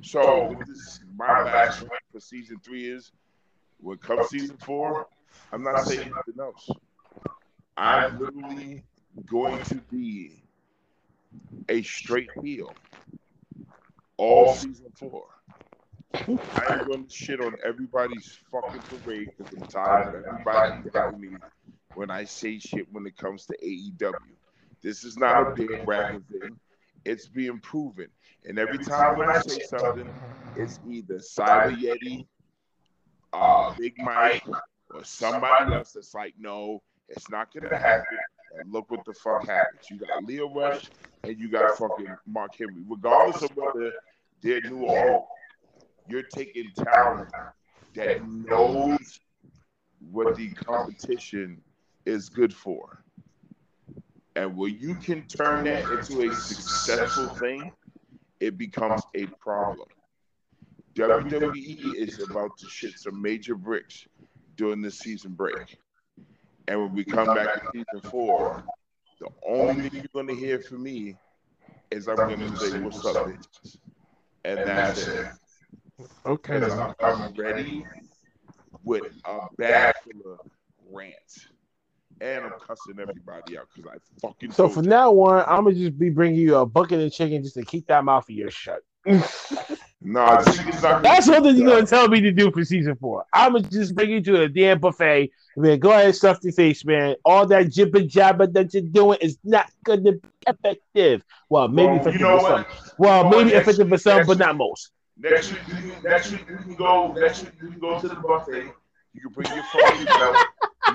So this is my last one for season three is when comes season four, I'm not saying nothing else. I'm literally going to be a straight heel all season four. I am going to shit on everybody's fucking parade because I'm tired of everybody doubting me when I say shit when it comes to AEW. This is not a big bragging thing. It's being proven. And every time when I say something, it's either Cyber Yeti, uh, Big Mike, or somebody else that's like, no, it's not gonna happen. And look what the fuck happens. You got Lio Rush and you got fucking Mark Henry. Regardless of whether they're new or old, you're taking talent that knows what the competition is good for. And when you can turn that into a successful thing, it becomes a problem. WWE is about to shit some major bricks during the season break. And when we come back to season four, the only thing you're going to hear from me is I'm going to say, What's up, bitches? And that's it. Okay. I'm, I'm ready with a bag full of rants. And I'm cussing everybody out because I fucking So from you. now on, I'm gonna just be bringing you a bucket of chicken just to keep that mouth of yours shut. Nah, That's what you're gonna tell me to do for season four. I'm gonna just bring you to a damn buffet. Man, go ahead and stuff your face, man. All that jibber jabber that you're doing is not gonna be effective. Well, maybe Well, effective you know for some. what? Well, maybe effective for some, but not most. Next week, you can, next week you can go. Next week you can go to the buffet. You can bring your phone.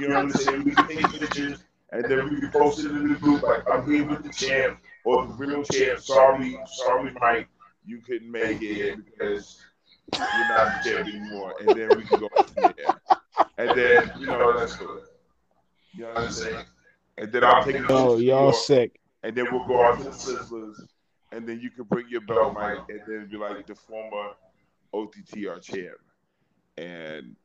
You know what I'm saying? We can take pictures, and then we can post it in the group like I'm here with the champ or the real champ. Sorry, sorry, Mike. you couldn't make it because you're not there anymore, and then we can go from there. And then you know that's good. You know what I'm saying? And then I'll take it. Oh, y'all sick. And then we'll go out to the Sizzlers, and then you can bring your belt, Mike, and then be like the former OTTR champ. And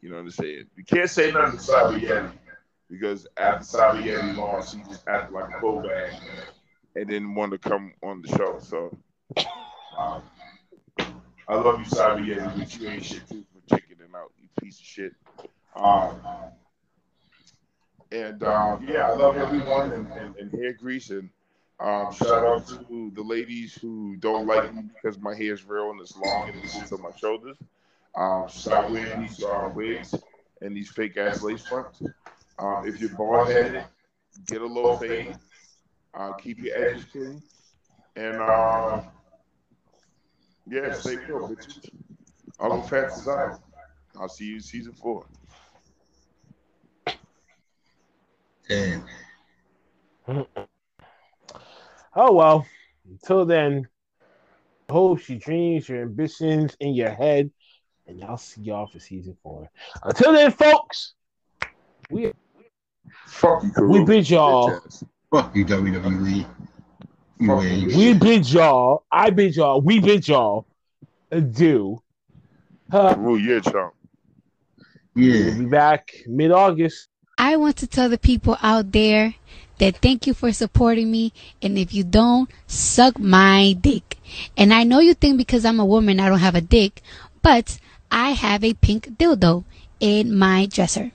you know what I'm saying? You can't say nothing to Sabian because after Sabian lost, he just acted like a bull bag and didn't want to come on the show. So um, I love you, Sabian, but you ain't shit too for checking it out, you piece of shit. Um, and um, yeah, I love everyone and, and, and hair grease and um, shout out to the ladies who don't like me because my hair is real and it's long and it sits on my shoulders. Um, stop wearing these uh, wigs and these fake ass lace fronts. Um, if you're bald headed, get a little fade. Uh, keep your edges clean. And uh, yeah, stay cool, bitches. Uncle Phatz is out. I'll see you in season four. Damn. Oh well. Until then, hopes, your dreams, your ambitions in your head, and I'll see y'all for season four. Until then, folks, we Fuck you, we bid y'all. Fuck you, WWE. You ain't We bid y'all. I bid y'all. We bid y'all adieu. Uh, Rule yeah, chump. We'll be back mid August. I want to tell the people out there that thank you for supporting me. And if you don't, suck my dick. And I know you think because I'm a woman, I don't have a dick, but I have a pink dildo in my dresser.